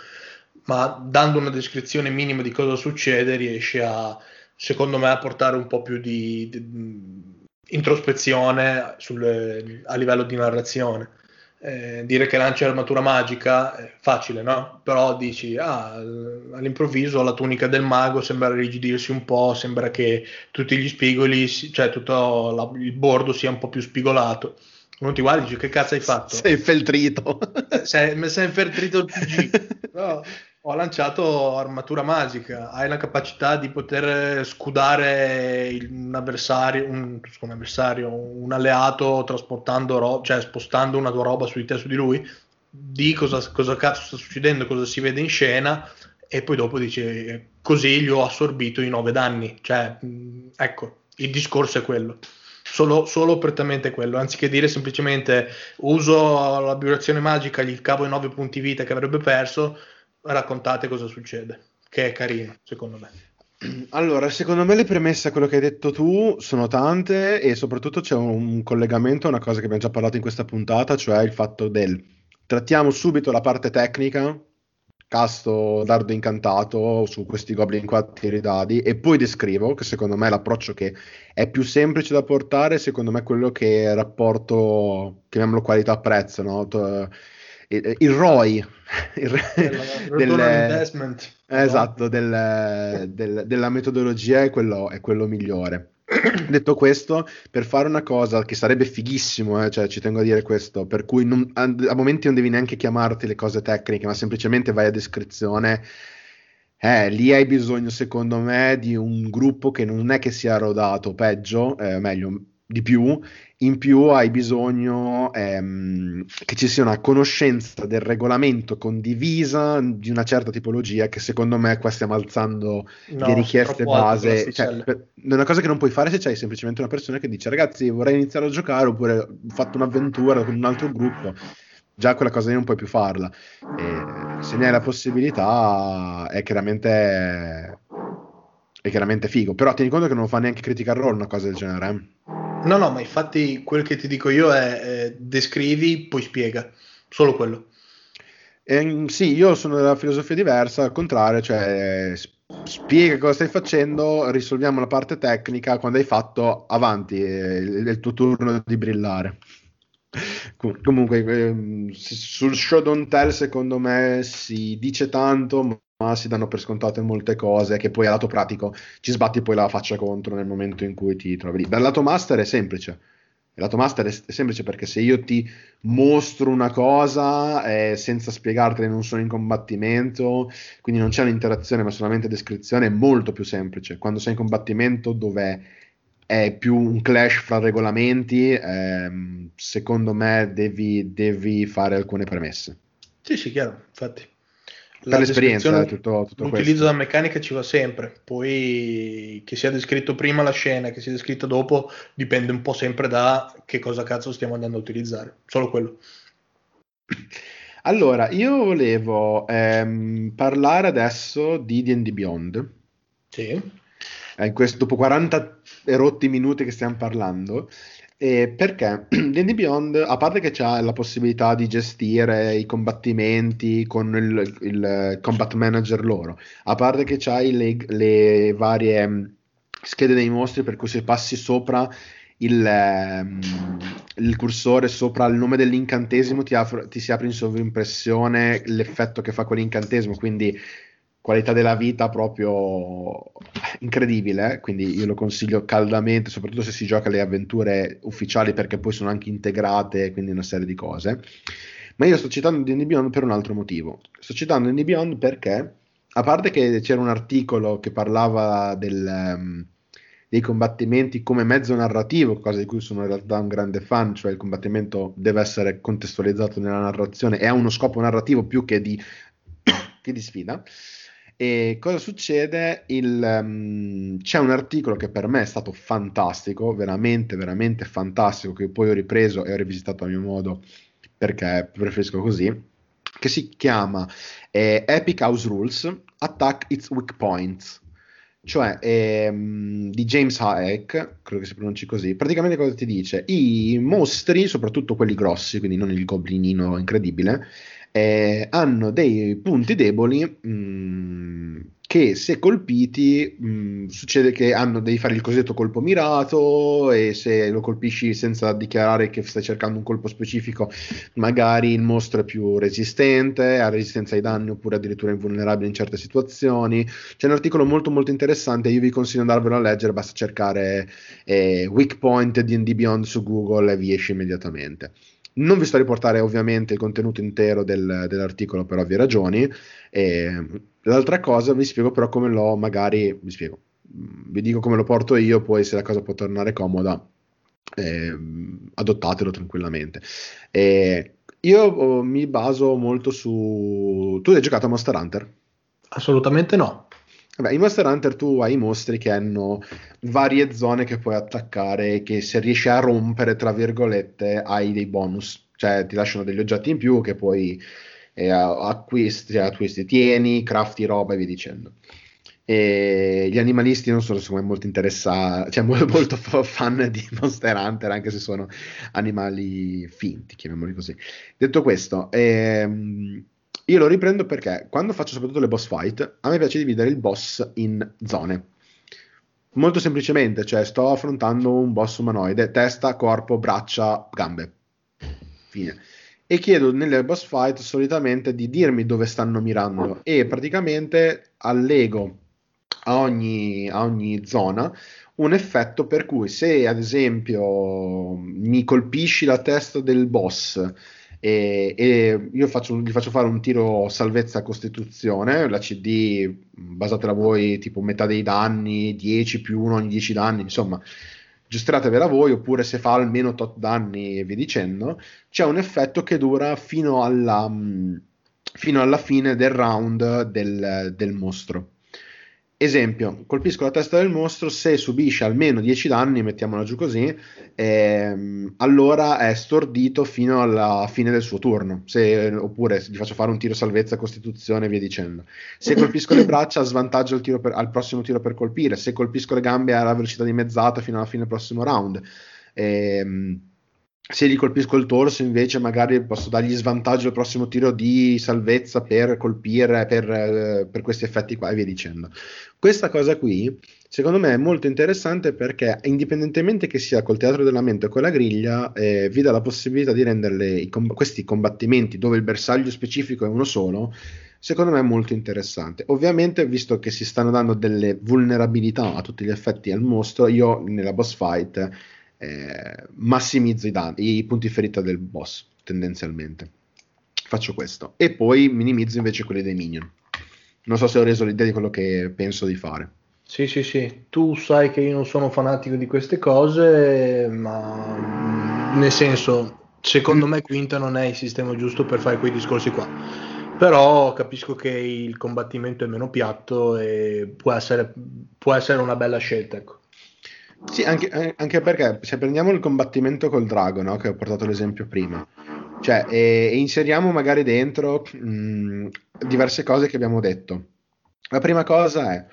ma dando una descrizione minima di cosa succede riesce a, secondo me, a portare un po' più di, di introspezione sul, a livello di narrazione eh, dire che lancia l'armatura magica è facile, no? Però dici, ah, all'improvviso la tunica del mago sembra rigidirsi un po', sembra che tutti gli spigoli, cioè tutto la, il bordo sia un po' più spigolato. Non ti guardi, dici, che cazzo hai fatto? Sei infeltrito. Eh, sei, sei infeltrito il PG. *laughs* no ho lanciato armatura magica, hai la capacità di poter scudare un avversario, un, un, avversario, un alleato trasportando ro- cioè spostando una tua roba su di te su di lui, di cosa, cosa cazzo sta succedendo, cosa si vede in scena e poi dopo dice così gli ho assorbito i nove danni, cioè ecco, il discorso è quello. Solo, solo prettamente quello, anziché dire semplicemente uso la vibrazione magica, gli cavo i nove punti vita che avrebbe perso, raccontate cosa succede, che è carino, secondo me. *clears throat* Allora, secondo me le premesse a quello che hai detto tu sono tante e soprattutto c'è un collegamento a una cosa che abbiamo già parlato in questa puntata, cioè il fatto del trattiamo subito la parte tecnica, casto dardo incantato su questi goblin qua tiri dadi e poi descrivo, che secondo me è l'approccio che è più semplice da portare, secondo me è quello che rapporto, chiamiamolo qualità-prezzo, no? Il ROI il, del, esatto, del, del, della metodologia è quello, è quello migliore. Detto questo, per fare una cosa che sarebbe fighissimo, eh, cioè ci tengo a dire questo, per cui non, a, a, momenti non devi neanche chiamarti le cose tecniche, ma semplicemente vai a descrizione. Eh, lì hai bisogno, secondo me, di un gruppo che non è che sia rodato, peggio, eh, meglio, di più, in più hai bisogno ehm, che ci sia una conoscenza del regolamento condivisa di una certa tipologia che secondo me qua stiamo alzando no, le richieste base. Cioè, per, è una cosa che non puoi fare se c'hai semplicemente una persona che dice ragazzi vorrei iniziare a giocare oppure ho fatto un'avventura con un altro gruppo. Già quella cosa lì non puoi più farla. E se ne hai la possibilità è chiaramente, è chiaramente figo. Però tieni conto che non fa neanche Critical Role una cosa del genere. Eh? No, no, ma infatti quel che ti dico io è, è descrivi, poi spiega, solo quello. Eh, sì, io sono della filosofia diversa, al contrario, cioè spiega cosa stai facendo, risolviamo la parte tecnica, quando hai fatto avanti, è il tuo turno di brillare. Comunque, ehm, sul show don't tell secondo me si dice tanto, si danno per scontate molte cose che poi a lato pratico ci sbatti poi la faccia contro nel momento in cui ti trovi lì. Dal lato master è semplice. Il lato master è semplice perché se io ti mostro una cosa eh, senza spiegartela non sono in combattimento, quindi non c'è un'interazione ma solamente descrizione, è molto più semplice. Quando sei in combattimento dove è più un clash fra regolamenti, ehm, secondo me devi, devi fare alcune premesse. Sì, sì, chiaro, infatti per l'esperienza eh, tutto, tutto l'utilizzo della meccanica ci va sempre. Poi che sia descritto prima la scena che sia descritta dopo dipende un po' sempre da che cosa cazzo stiamo andando a utilizzare. Solo quello. Allora io volevo ehm, parlare adesso di D&D Beyond. Sì. Eh, questo, dopo 40 erotti minuti che stiamo parlando eh, perché? *clears throat* D&D Beyond, a parte che c'ha la possibilità di gestire i combattimenti con il, il combat manager loro, a parte che c'hai le, le varie mm, schede dei mostri per cui se passi sopra il, um, il, cursore sopra il nome dell'incantesimo ti, apre, ti, si apre in sovrimpressione l'effetto che fa quell'incantesimo, quindi qualità della vita proprio incredibile, quindi io lo consiglio caldamente, soprattutto se si gioca le avventure ufficiali perché poi sono anche integrate, quindi una serie di cose. Ma io sto citando D&D Beyond per un altro motivo. Sto citando D&D Beyond perché, a parte che c'era un articolo che parlava del, um, dei combattimenti come mezzo narrativo, cosa di cui sono in realtà un grande fan, cioè il combattimento deve essere contestualizzato nella narrazione e ha uno scopo narrativo più che di, *coughs* che di sfida. E cosa succede? Il, um, c'è un articolo che per me è stato fantastico, veramente, veramente fantastico, che poi ho ripreso e ho rivisitato a mio modo perché preferisco così. che si chiama eh, Epic House Rules Attack Its Weak Points cioè ehm, di James Hayek, credo che si pronunci così, praticamente cosa ti dice? I mostri, soprattutto quelli grossi, quindi non il goblinino incredibile, eh, hanno dei punti deboli mh, mm, che se colpiti mh, mm, succede che hanno devi fare il cosiddetto colpo mirato e se lo colpisci senza dichiarare che stai cercando un colpo specifico magari il mostro è più resistente, ha resistenza ai danni oppure addirittura invulnerabile in certe situazioni. C'è un articolo molto molto interessante, io vi consiglio di andarvelo a leggere, basta cercare eh, Weak Point D&D Beyond su Google e vi esce immediatamente. Non vi sto a riportare ovviamente il contenuto intero del, dell'articolo per ovvie ragioni. E, l'altra cosa vi spiego però come l'ho magari, vi spiego, vi dico come lo porto io, poi se la cosa può tornare comoda, eh, adottatelo tranquillamente. E io oh, mi baso molto su... Tu hai giocato a Monster Hunter? Assolutamente no. Vabbè, in Monster Hunter tu hai i mostri che hanno varie zone che puoi attaccare che se riesci a rompere, tra virgolette, hai dei bonus, cioè ti lasciano degli oggetti in più che poi eh, acquisti, acquisti, tieni, crafti roba e via dicendo. E gli animalisti non sono secondo me molto interessati, cioè molto, molto fan di Monster Hunter, anche se sono animali finti, chiamiamoli così. Detto questo, ehm, io lo riprendo perché quando faccio soprattutto le boss fight, a me piace dividere il boss in zone. Molto semplicemente, cioè sto affrontando un boss umanoide, testa, corpo, braccia, gambe. Fine. E chiedo nelle boss fight solitamente di dirmi dove stanno mirando e praticamente allego a ogni, a ogni zona un effetto per cui se ad esempio mi colpisci la testa del boss e, e io faccio, gli faccio fare un tiro salvezza costituzione, la CD basatela voi tipo metà dei danni, 10 più 1 ogni 10 danni, insomma gestratevela voi oppure se fa almeno tot danni e via dicendo, c'è un effetto che dura fino alla, fino alla fine del round del, del mostro. Esempio, colpisco la testa del mostro, se subisce almeno 10 danni, mettiamola giù così, ehm, allora è stordito fino alla fine del suo turno, se, oppure gli faccio fare un tiro salvezza, costituzione e via dicendo. Se colpisco le braccia, svantaggio per, al, prossimo tiro per colpire, se colpisco le gambe alla velocità dimezzata fino alla fine del prossimo round. Ehm, se gli colpisco il torso invece magari posso dargli svantaggio al prossimo tiro di salvezza per colpire per, eh, per, questi effetti qua e via dicendo questa cosa qui secondo me è molto interessante perché indipendentemente che sia col teatro della mente o con la griglia eh, vi dà la possibilità di rendere com- questi combattimenti dove il bersaglio specifico è uno solo secondo me è molto interessante. Ovviamente, visto che si stanno dando delle vulnerabilità a tutti gli effetti al mostro, io nella boss fight eh, massimizzo i, danni, i punti ferita del boss tendenzialmente. Faccio questo e poi minimizzo invece quelli dei minion. Non so se ho reso l'idea di quello che penso di fare. Sì, sì, sì, tu sai che io non sono fanatico di queste cose, ma nel senso, secondo me Quinta non è il sistema giusto per fare quei discorsi qua. Però capisco che il combattimento è meno piatto e può essere, può essere una bella scelta. Ecco. Sì, anche, eh, anche, perché se prendiamo il combattimento col drago, no, che ho portato l'esempio prima, cioè, e, e inseriamo magari dentro mh, diverse cose che abbiamo detto. La prima cosa è,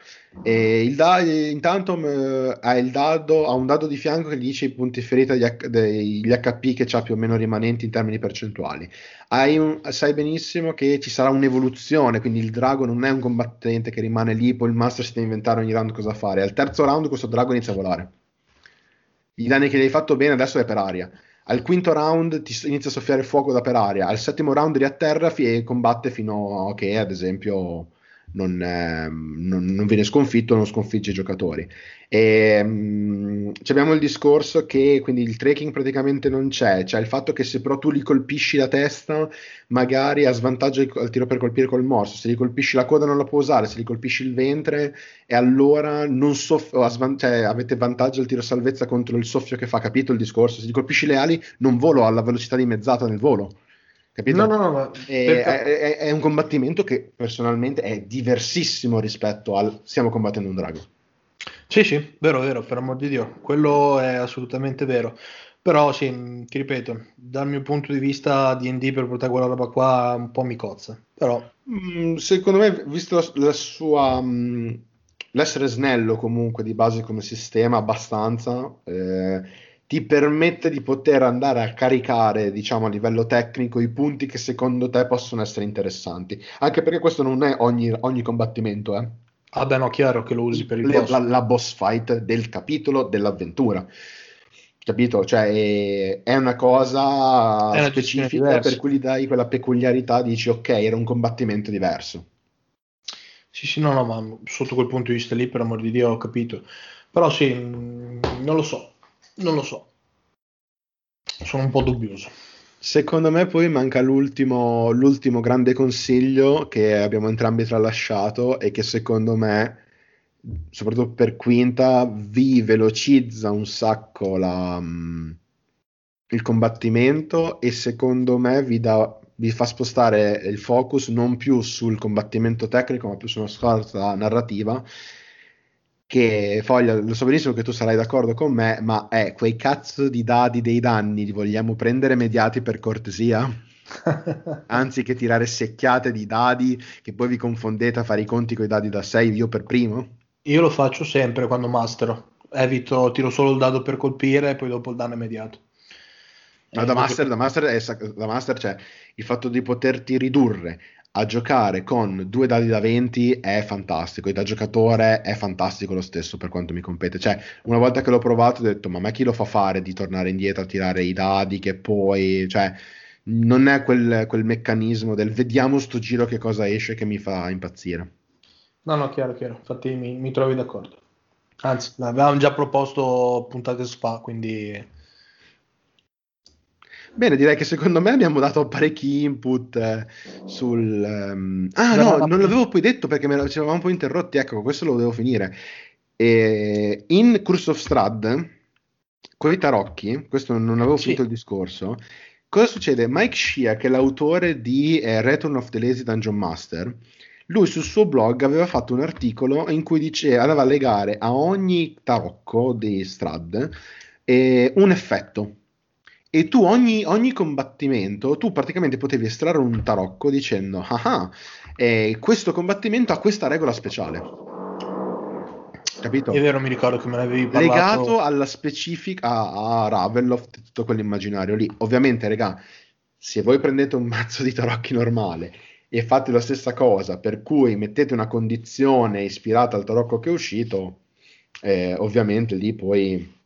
eh, il da- intanto mh, ha, il dado, ha un dado di fianco che gli dice i punti ferita degli, degli HP che ha più o meno rimanenti in termini percentuali. Un, sai benissimo che ci sarà un'evoluzione, quindi il drago non è un combattente che rimane lì, poi il master si deve inventare ogni round cosa fare. Al terzo round questo drago inizia a volare i danni che gli hai fatto bene adesso è per aria. Al quinto round ti inizia a soffiare fuoco da per aria, al settimo round riatterra e combatte fino a che, ad esempio, non, eh, non, non, viene sconfitto, non sconfigge i giocatori. E, mh, abbiamo il discorso che quindi il tracking praticamente non c'è, cioè il fatto che se però tu li colpisci la testa, magari ha svantaggio al tiro per colpire col morso, se gli colpisci la coda non la può usare, se gli colpisci il ventre e allora non soff- svan- cioè, avete vantaggio al tiro salvezza contro il soffio che fa, capito il discorso? Se gli colpisci le ali non volo alla velocità dimezzata nel volo capito? No, no, no, è, è, è, un combattimento che personalmente è diversissimo rispetto al stiamo combattendo un drago. Sì, sì, vero, vero, per amor di Dio, quello è assolutamente vero. Però sì, ti ripeto, dal mio punto di vista D&D per portare quella roba qua un po' mi cozza. Però... Mm, secondo me, visto la, la sua... Mm, l'essere snello comunque di base come sistema, abbastanza... Eh, ti permette di poter andare a caricare, diciamo, a livello tecnico i punti che secondo te possono essere interessanti. Anche perché questo non è ogni, ogni combattimento, eh. Ah beh, no, chiaro che lo usi per il boss. La, la boss fight del capitolo dell'avventura. Capito? Cioè, è, è una cosa è una specifica per cui gli dai quella peculiarità, dici ok, era un combattimento diverso. Sì, sì, no, no, ma sotto quel punto di vista lì, per amor di Dio, ho capito. Però sì, non lo so non lo so. Sono un po' dubbioso. Secondo me poi manca l'ultimo, l'ultimo grande consiglio che abbiamo entrambi tralasciato e che secondo me, soprattutto per quinta, vi velocizza un sacco la, um, il combattimento e secondo me vi, da, vi fa spostare il focus non più sul combattimento tecnico ma più su una scorta narrativa che Foglia, lo so benissimo che tu sarai d'accordo con me, ma è quei cazzo di dadi dei danni li vogliamo prendere mediati per cortesia? *laughs* Anziché tirare secchiate di dadi che poi vi confondete a fare i conti con i dadi da 6, io per primo? Io lo faccio sempre quando mastero. Evito, tiro solo il dado per colpire e poi dopo il danno immediato. No, da master, da master, è, da master c'è il fatto di poterti ridurre a giocare con due dadi da 20 è fantastico e da giocatore è fantastico lo stesso per quanto mi compete. Cioè, una volta che l'ho provato ho detto, ma a me chi lo fa fare di tornare indietro a tirare i dadi che poi... Cioè, non è quel, quel meccanismo del vediamo sto giro che cosa esce che mi fa impazzire. No, no, chiaro, chiaro. Infatti mi, mi trovi d'accordo. Anzi, l'avevamo già proposto puntate fa, quindi Bene, direi che secondo me abbiamo dato parecchi input eh, sul... Um... Ah no, no, non l'avevo poi detto perché me ci eravamo un po' interrotti, ecco, questo lo devo finire. E in Curse of Strad, con i tarocchi, questo non avevo sì. finito il discorso, cosa succede? Mike Shea, che è l'autore di eh, Return of the Lazy Dungeon Master, lui sul suo blog aveva fatto un articolo in cui diceva, andava a legare a ogni tarocco di Strad eh, un effetto e tu ogni, ogni, combattimento, tu praticamente potevi estrarre un tarocco dicendo, ah, eh, questo combattimento ha questa regola speciale. Capito? È vero, mi ricordo che me ne avevi parlato. Legato alla specifica, a, a Ravenloft e tutto quell'immaginario lì. Ovviamente, regà, se voi prendete un mazzo di tarocchi normale e fate la stessa cosa, per cui mettete una condizione ispirata al tarocco che è uscito, eh, ovviamente lì poi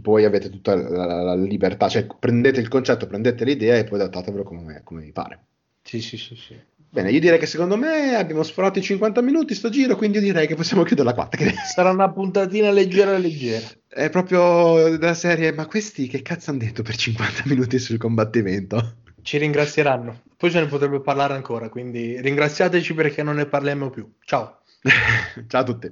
poi avete tutta la, la, la, libertà, cioè prendete il concetto, prendete l'idea e poi adattatevelo come, come vi pare. Sì, sì, sì, sì. Bene, io direi che secondo me abbiamo sforato i 50 minuti sto giro, quindi io direi che possiamo chiuderla qua. Sarà una puntatina leggera leggera. È proprio della serie, ma questi che cazzo hanno detto per 50 minuti sul combattimento? Ci ringrazieranno. Poi se ne potrebbe parlare ancora, quindi ringraziateci perché non ne parliamo più. Ciao. *laughs* Ciao a tutti.